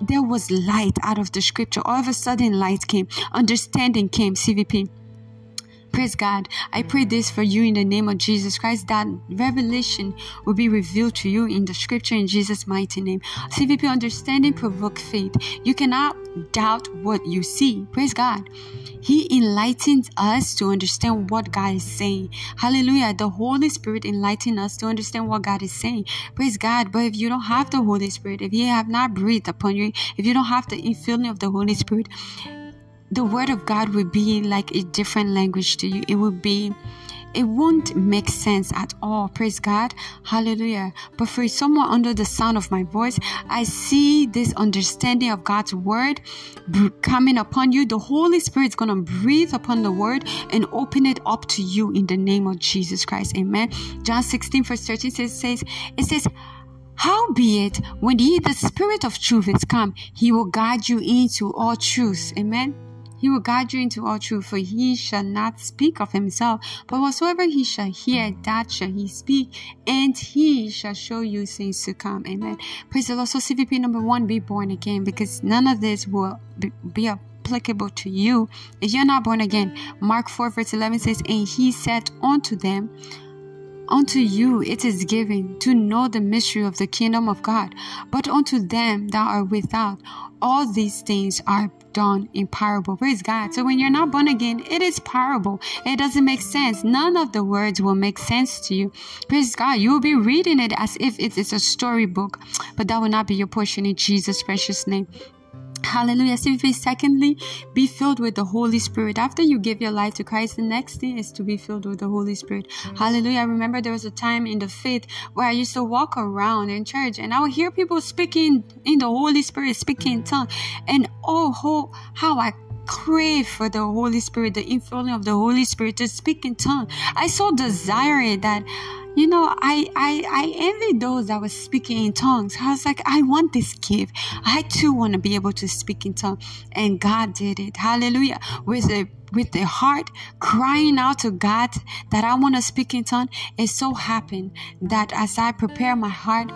there was light out of the scripture. All of a sudden light came. Understanding came. CVP. Praise God. I pray this for you in the name of Jesus Christ that revelation will be revealed to you in the scripture in Jesus' mighty name. CVP understanding provoke faith. You cannot doubt what you see. Praise God. He enlightens us to understand what God is saying. Hallelujah. The Holy Spirit enlightens us to understand what God is saying. Praise God. But if you don't have the Holy Spirit, if He have not breathed upon you, if you don't have the infilling of the Holy Spirit, the word of God will be like a different language to you. It will be it won't make sense at all. Praise God. Hallelujah. But for someone under the sound of my voice, I see this understanding of God's word coming upon you. The Holy Spirit is going to breathe upon the word and open it up to you in the name of Jesus Christ. Amen. John 16, verse 13 says, says it says, Howbeit, when he, the Spirit of truth, is come, he will guide you into all truth. Amen. He will guide you into all truth, for he shall not speak of himself, but whatsoever he shall hear, that shall he speak, and he shall show you things to come. Amen. Praise the Lord. So CVP number one, be born again, because none of this will be, be applicable to you if you're not born again. Mark 4 verse 11 says, And he said unto them, Unto you it is given to know the mystery of the kingdom of God, but unto them that are without, all these things are done in parable. Praise God. So when you're not born again, it is parable. It doesn't make sense. None of the words will make sense to you. Praise God. You will be reading it as if it is a storybook, but that will not be your portion in Jesus' precious name. Hallelujah. Secondly, be filled with the Holy Spirit. After you give your life to Christ, the next thing is to be filled with the Holy Spirit. Hallelujah. I remember there was a time in the faith where I used to walk around in church and I would hear people speaking in the Holy Spirit, speaking in tongue. And oh, how I crave for the Holy Spirit, the infilling of the Holy Spirit to speak in tongue. I so desire it that you know, I, I, I envy those that were speaking in tongues. I was like, I want this gift. I too want to be able to speak in tongues. And God did it. Hallelujah. With a with the heart crying out to God that I want to speak in tongue, it so happened that as I prepare my heart,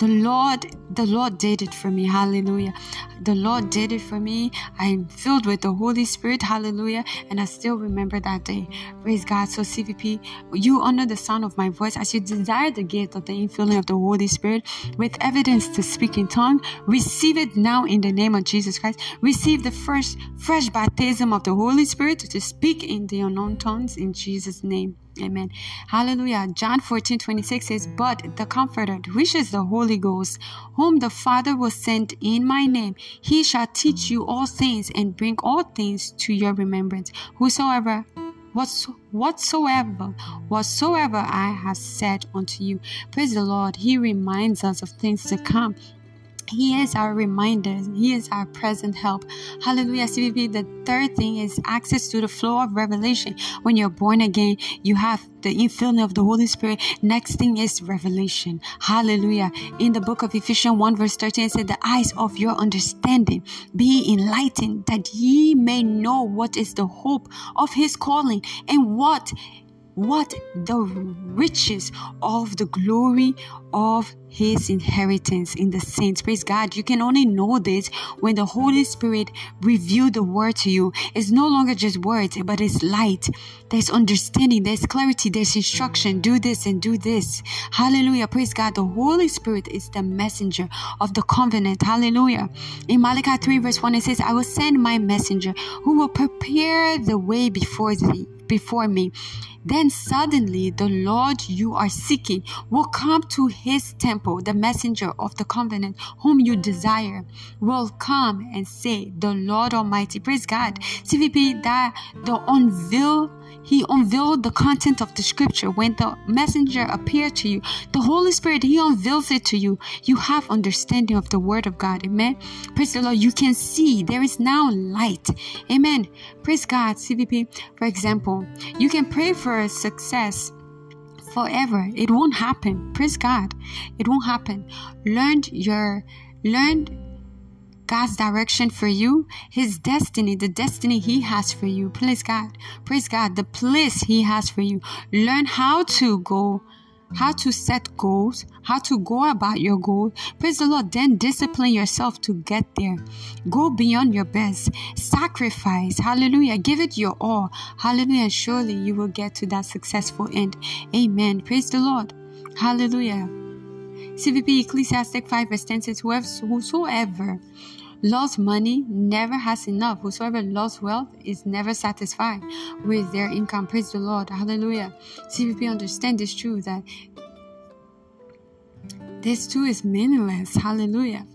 the Lord, the Lord did it for me. Hallelujah. The Lord did it for me. I'm filled with the Holy Spirit. Hallelujah. And I still remember that day. Praise God. So, CVP, you honor the sound of my voice as you desire the gift of the infilling of the Holy Spirit with evidence to speak in tongue. Receive it now in the name of Jesus Christ. Receive the first fresh baptism of the Holy Spirit to speak in the unknown tongues in Jesus' name. Amen. Hallelujah. John 14 26 says, But the Comforter, which is the Holy Ghost, whom the Father will send in my name, he shall teach you all things and bring all things to your remembrance. Whosoever whatsoever whatsoever I have said unto you. Praise the Lord. He reminds us of things to come. He is our reminder. He is our present help. Hallelujah. CVP. The third thing is access to the flow of revelation. When you're born again, you have the infilling of the Holy Spirit. Next thing is revelation. Hallelujah. In the book of Ephesians 1 verse 13, it said, The eyes of your understanding be enlightened, that ye may know what is the hope of his calling and what what the riches of the glory of his inheritance in the saints. Praise God. You can only know this when the Holy Spirit revealed the word to you. It's no longer just words, but it's light. There's understanding, there's clarity, there's instruction. Do this and do this. Hallelujah. Praise God. The Holy Spirit is the messenger of the covenant. Hallelujah. In Malachi 3 verse 1, it says, I will send my messenger who will prepare the way before thee before me. Then suddenly the Lord you are seeking will come to his temple, the messenger of the covenant, whom you desire, will come and say, The Lord Almighty. Praise God. CVP, that the unveil he unveiled the content of the scripture. When the messenger appeared to you, the Holy Spirit, He unveils it to you. You have understanding of the Word of God. Amen. Praise the Lord. You can see there is now light. Amen. Praise God. CVP, for example, you can pray for success forever. It won't happen. Praise God. It won't happen. Learn your learn God's direction for you, His destiny, the destiny He has for you. Praise God. Praise God. The place He has for you. Learn how to go how to set goals, how to go about your goal. Praise the Lord. Then discipline yourself to get there. Go beyond your best. Sacrifice. Hallelujah. Give it your all. Hallelujah. Surely you will get to that successful end. Amen. Praise the Lord. Hallelujah. CVP Ecclesiastic 5 verse 10 says, Whosoever loves money never has enough. Whosoever lost wealth is never satisfied with their income. Praise the Lord. Hallelujah. We understand this truth that this too is meaningless. Hallelujah.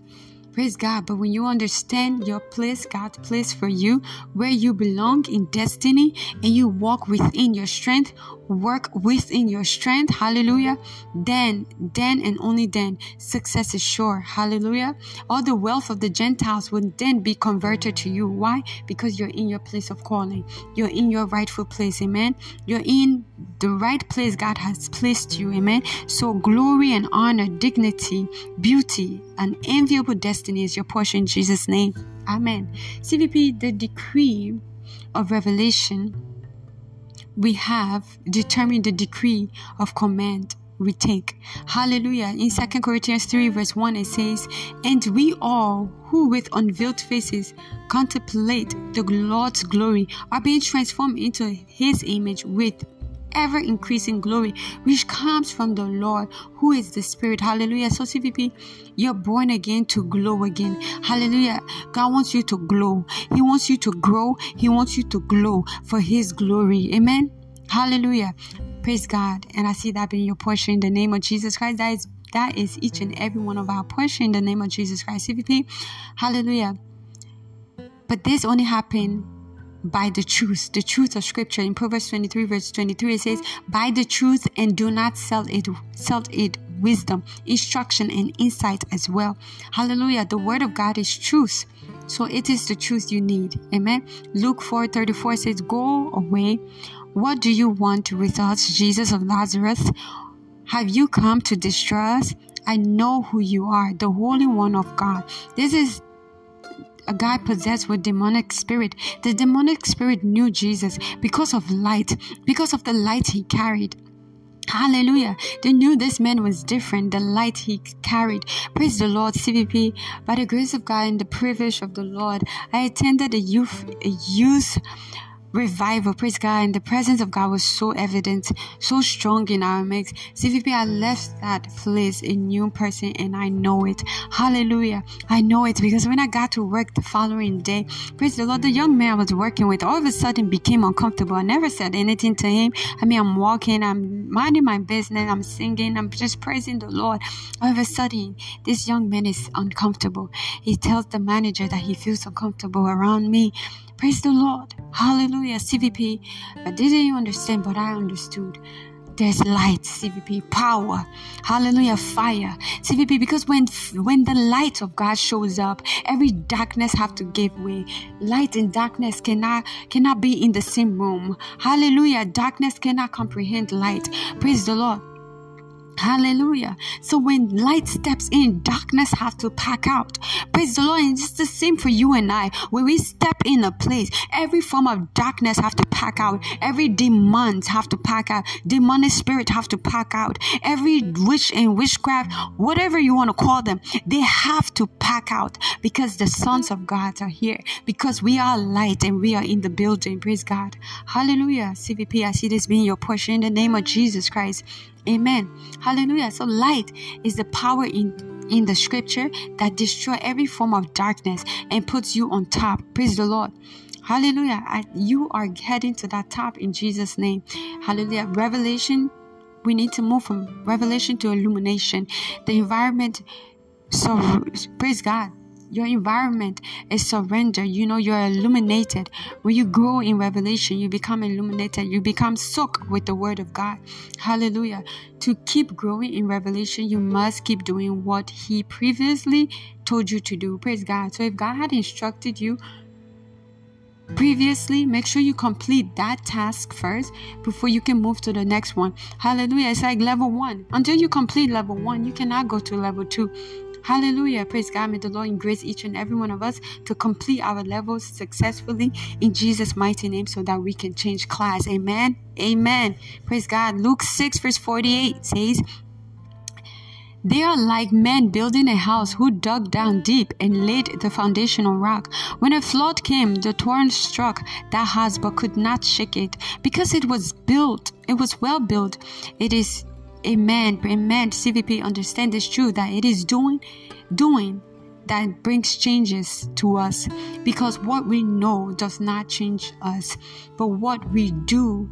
Praise God. But when you understand your place, God's place for you, where you belong in destiny, and you walk within your strength, work within your strength, hallelujah, then, then and only then, success is sure, hallelujah. All the wealth of the Gentiles would then be converted to you. Why? Because you're in your place of calling, you're in your rightful place, amen. You're in the right place God has placed you, amen. So, glory and honor, dignity, beauty, and enviable destiny is your portion in Jesus' name. Amen. CVP, the decree of revelation we have determined the decree of command we take. Hallelujah. In 2 Corinthians 3, verse 1, it says, And we all who with unveiled faces contemplate the Lord's glory are being transformed into his image with ever increasing glory, which comes from the Lord, who is the Spirit. Hallelujah. So, CVP, you're born again to glow again. Hallelujah. God wants you to glow. He wants you to grow. He wants you to glow for His glory. Amen. Hallelujah. Praise God. And I see that being your portion in the name of Jesus Christ. That is that is each and every one of our portion in the name of Jesus Christ. CVP. Hallelujah. But this only happened by the truth, the truth of scripture. In Proverbs 23, verse 23, it says, Buy the truth and do not sell it, sell it wisdom, instruction, and insight as well. Hallelujah. The word of God is truth. So it is the truth you need. Amen. Luke 4 34 says, Go away. What do you want with us, Jesus of Nazareth? Have you come to destroy us? I know who you are, the Holy One of God. This is a guy possessed with demonic spirit. The demonic spirit knew Jesus because of light, because of the light he carried. Hallelujah. They knew this man was different, the light he carried. Praise the Lord, CVP. By the grace of God and the privilege of the Lord, I attended a youth, a youth revival. Praise God. And the presence of God was so evident, so strong in our mix. CVP, I left that place a new person and I know it. Hallelujah. I know it because when I got to work the following day, praise the Lord, the young man I was working with all of a sudden became uncomfortable. I never said anything to him. I mean, I'm walking, I'm minding my business, I'm singing, I'm just praising the Lord. All of a sudden, this young man is uncomfortable. He tells the manager that he feels uncomfortable around me. Praise the Lord. Hallelujah. CVP. I didn't you understand, but I understood. There's light, CVP, power, hallelujah, fire, CVP. Because when when the light of God shows up, every darkness have to give way. Light and darkness cannot cannot be in the same room. Hallelujah, darkness cannot comprehend light. Praise the Lord. Hallelujah. So when light steps in, darkness have to pack out. Praise the Lord. And it's the same for you and I. When we step in a place, every form of darkness have to pack out. Every demons have to pack out. Demonic spirit have to pack out. Every witch and witchcraft, whatever you want to call them, they have to pack out because the sons of God are here. Because we are light and we are in the building. Praise God. Hallelujah. CVP, I see this being your portion in the name of Jesus Christ. Amen. Hallelujah. So light is the power in in the scripture that destroy every form of darkness and puts you on top. Praise the Lord. Hallelujah. I, you are heading to that top in Jesus' name. Hallelujah. Revelation. We need to move from revelation to illumination. The environment. So praise God your environment is surrender. You know, you're illuminated. When you grow in revelation, you become illuminated. You become soaked with the word of God. Hallelujah. To keep growing in revelation, you must keep doing what He previously told you to do. Praise God. So if God had instructed you previously make sure you complete that task first before you can move to the next one hallelujah it's like level one until you complete level one you cannot go to level two Hallelujah. Praise God. May the Lord grace each and every one of us to complete our levels successfully in Jesus' mighty name so that we can change class. Amen. Amen. Praise God. Luke 6, verse 48 says, they are like men building a house who dug down deep and laid the foundation on rock. When a flood came, the torrent struck that house but could not shake it because it was built. It was well built. It is Amen. Amen. CVP understand this truth that it is doing, doing that brings changes to us because what we know does not change us, but what we do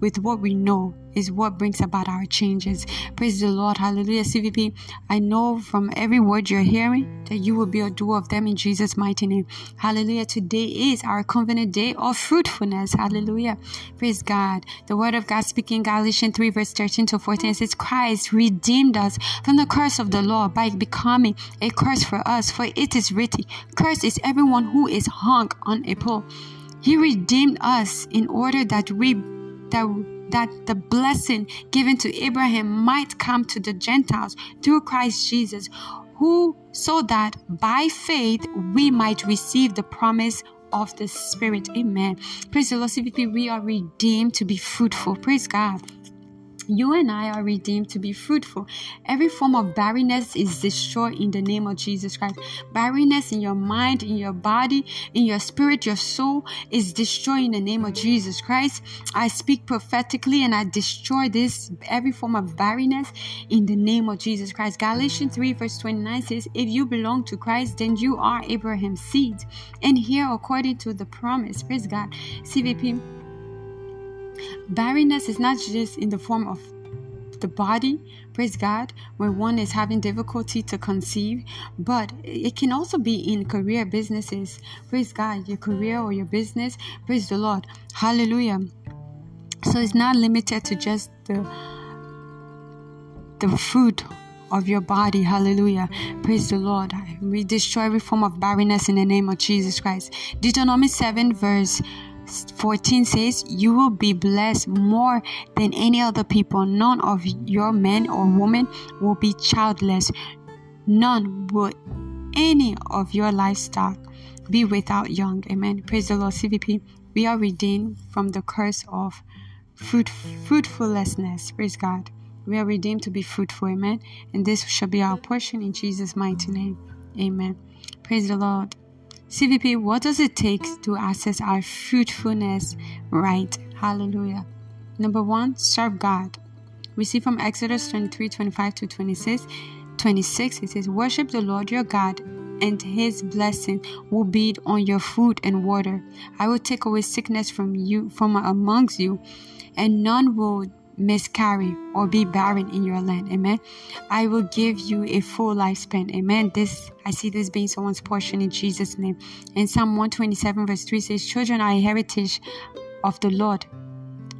with what we know is what brings about our changes. Praise the Lord. Hallelujah. CVP, I know from every word you're hearing that you will be a doer of them in Jesus' mighty name. Hallelujah. Today is our covenant day of fruitfulness. Hallelujah. Praise God. The word of God speaking Galatians 3 verse 13 to 14 says, Christ redeemed us from the curse of the law by becoming a curse for us. For it is written, Curse is everyone who is hung on a pole. He redeemed us in order that we that that the blessing given to Abraham might come to the Gentiles through Christ Jesus, who so that by faith we might receive the promise of the Spirit. Amen. Praise the Lord. CVP, we are redeemed to be fruitful. Praise God. You and I are redeemed to be fruitful. Every form of barrenness is destroyed in the name of Jesus Christ. Barrenness in your mind, in your body, in your spirit, your soul is destroyed in the name of Jesus Christ. I speak prophetically and I destroy this, every form of barrenness in the name of Jesus Christ. Galatians 3 verse 29 says, If you belong to Christ, then you are Abraham's seed. And here, according to the promise, praise God, CVP Barrenness is not just in the form of the body, praise God, when one is having difficulty to conceive, but it can also be in career businesses. Praise God, your career or your business. Praise the Lord. Hallelujah. So it's not limited to just the the fruit of your body. Hallelujah. Praise the Lord. We destroy every form of barrenness in the name of Jesus Christ. Deuteronomy 7 verse 14 says, You will be blessed more than any other people. None of your men or women will be childless. None will any of your livestock be without young. Amen. Praise the Lord. CVP, we are redeemed from the curse of fruit, fruitfulness. Praise God. We are redeemed to be fruitful. Amen. And this shall be our portion in Jesus' mighty name. Amen. Praise the Lord. CVP, what does it take to access our fruitfulness right? Hallelujah. Number one, serve God. We see from Exodus 23 25 to 26. 26 it says, Worship the Lord your God, and his blessing will be on your food and water. I will take away sickness from you from amongst you, and none will miscarry or be barren in your land. Amen. I will give you a full lifespan. Amen. This I see this being someone's portion in Jesus' name. And Psalm 127 verse 3 says, Children are a heritage of the Lord.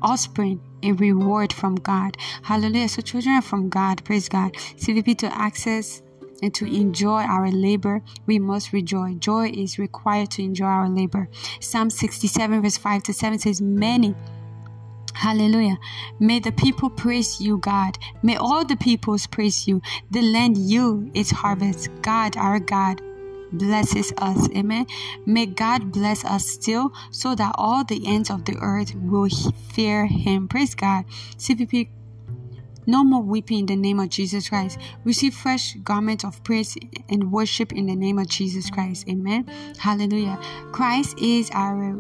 Offspring a reward from God. Hallelujah. So children are from God. Praise God. CVP to access and to enjoy our labor, we must rejoice. Joy is required to enjoy our labor. Psalm 67, verse 5 to 7 says, Many Hallelujah. May the people praise you, God. May all the peoples praise you. The land you its harvest. God, our God, blesses us. Amen. May God bless us still so that all the ends of the earth will fear him. Praise God. CVP no more weeping in the name of Jesus Christ. Receive fresh garments of praise and worship in the name of Jesus Christ. Amen. Hallelujah. Christ is our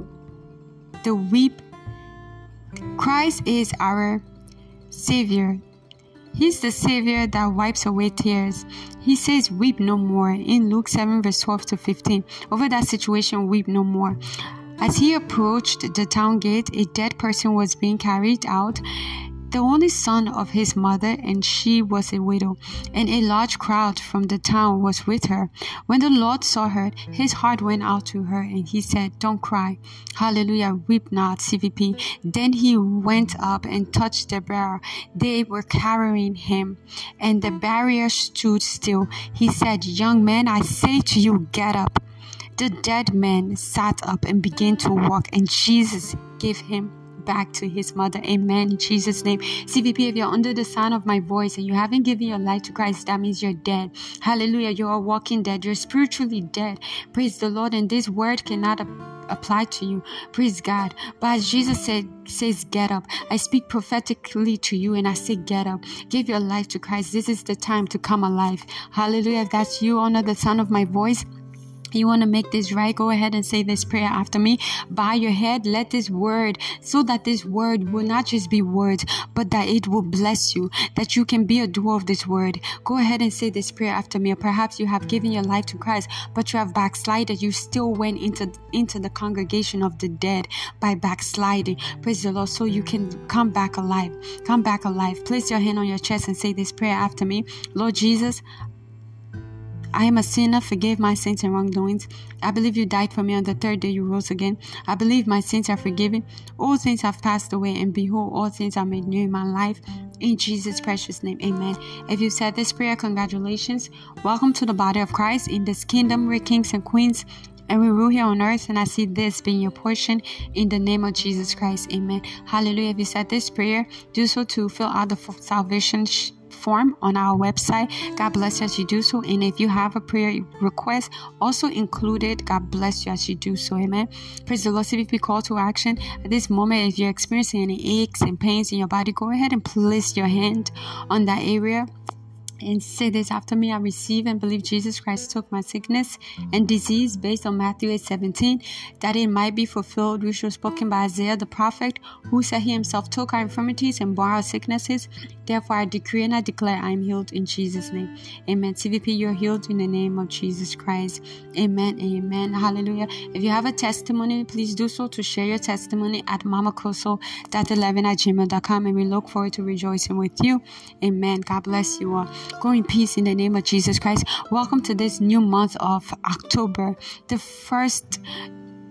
the weep Christ is our Savior. He's the Savior that wipes away tears. He says, Weep no more in Luke 7, verse 12 to 15. Over that situation, weep no more. As he approached the town gate, a dead person was being carried out the only son of his mother, and she was a widow, and a large crowd from the town was with her. When the Lord saw her, his heart went out to her, and he said, Don't cry. Hallelujah, weep not, CVP. Then he went up and touched the barrier. They were carrying him, and the barrier stood still. He said, Young man, I say to you, get up. The dead man sat up and began to walk, and Jesus gave him back to his mother. Amen. In Jesus' name. CVP, if you're under the sound of my voice and you haven't given your life to Christ, that means you're dead. Hallelujah. You are walking dead. You're spiritually dead. Praise the Lord. And this word cannot apply to you. Praise God. But as Jesus said, says, get up. I speak prophetically to you and I say, get up. Give your life to Christ. This is the time to come alive. Hallelujah. If that's you honor the sound of my voice, you want to make this right? Go ahead and say this prayer after me. Bow your head let this word so that this word will not just be words but that it will bless you that you can be a doer of this word. Go ahead and say this prayer after me. Or perhaps you have given your life to christ but you have backslided. You still went into into the congregation of the dead by backsliding. Praise the lord so you can come back alive. Come back alive. Place your hand on your chest and say this prayer after me. Lord jesus I am a sinner, forgive my sins and wrongdoings. I believe you died for me on the third day you rose again. I believe my sins are forgiven. All things have passed away, and behold, all things are made new in my life. In Jesus' precious name, amen. If you said this prayer, congratulations. Welcome to the body of Christ in this kingdom where kings and queens and we rule here on earth. And I see this being your portion in the name of Jesus Christ. Amen. Hallelujah. If you said this prayer, do so to fill out the salvation form on our website. God bless you as you do so. And if you have a prayer request, also include it. God bless you as you do so. Amen. Praise the Lord. We call to action at this moment, if you're experiencing any aches and pains in your body, go ahead and place your hand on that area and say this after me I receive and believe Jesus Christ took my sickness and disease based on Matthew 8 17, that it might be fulfilled, which was spoken by Isaiah the prophet, who said he himself took our infirmities and bore our sicknesses. Therefore, I decree and I declare I am healed in Jesus' name. Amen. CVP, you're healed in the name of Jesus Christ. Amen. Amen. Hallelujah. If you have a testimony, please do so to share your testimony at mamakoso.11 at gmail.com and we look forward to rejoicing with you. Amen. God bless you all. Go in peace in the name of Jesus Christ. Welcome to this new month of October, the first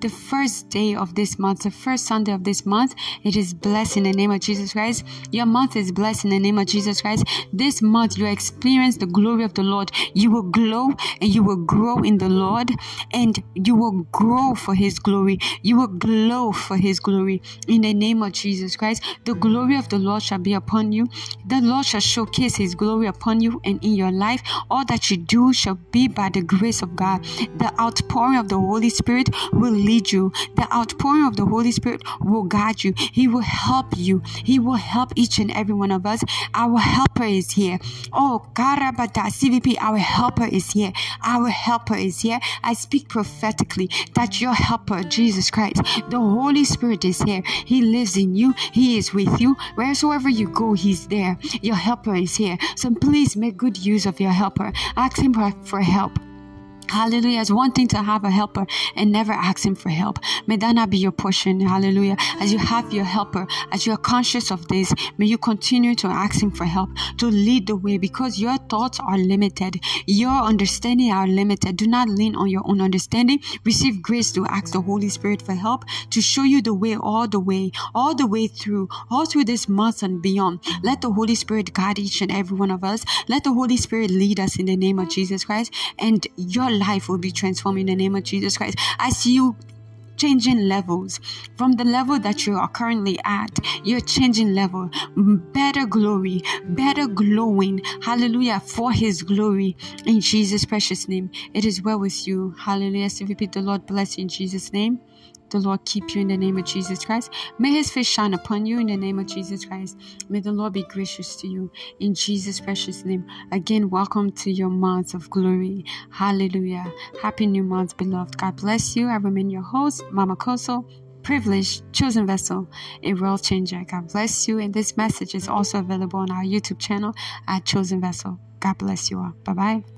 the first day of this month, the first Sunday of this month, it is blessed in the name of Jesus Christ. Your month is blessed in the name of Jesus Christ. This month, you experience the glory of the Lord. You will glow and you will grow in the Lord and you will grow for His glory. You will glow for His glory in the name of Jesus Christ. The glory of the Lord shall be upon you. The Lord shall showcase His glory upon you and in your life. All that you do shall be by the grace of God. The outpouring of the Holy Spirit will lead you. The outpouring of the Holy Spirit will guide you. He will help you. He will help each and every one of us. Our helper is here. Oh, Karabata CVP, our helper is here. Our helper is here. I speak prophetically that your helper, Jesus Christ, the Holy Spirit is here. He lives in you. He is with you. Wheresoever you go, He's there. Your helper is here. So please make good use of your helper. Ask Him for help. Hallelujah. It's one thing to have a helper and never ask him for help. May that not be your portion. Hallelujah. As you have your helper, as you are conscious of this, may you continue to ask him for help to lead the way because your thoughts are limited. Your understanding are limited. Do not lean on your own understanding. Receive grace to ask the Holy Spirit for help to show you the way all the way, all the way through, all through this month and beyond. Let the Holy Spirit guide each and every one of us. Let the Holy Spirit lead us in the name of Jesus Christ and your life will be transformed in the name of Jesus Christ. I see you changing levels. From the level that you are currently at you're changing level. Better glory better glowing. Hallelujah for his glory. In jesus precious name it is well with you. Hallelujah. So repeat the lord bless you in jesus name the Lord keep you in the name of Jesus Christ. May his face shine upon you in the name of Jesus Christ. May the Lord be gracious to you in Jesus' precious name. Again, welcome to your month of glory. Hallelujah. Happy new month, beloved. God bless you. I remain your host, Mama Kosso privileged, chosen vessel, a world changer. God bless you. And this message is also available on our YouTube channel at Chosen Vessel. God bless you all. Bye bye.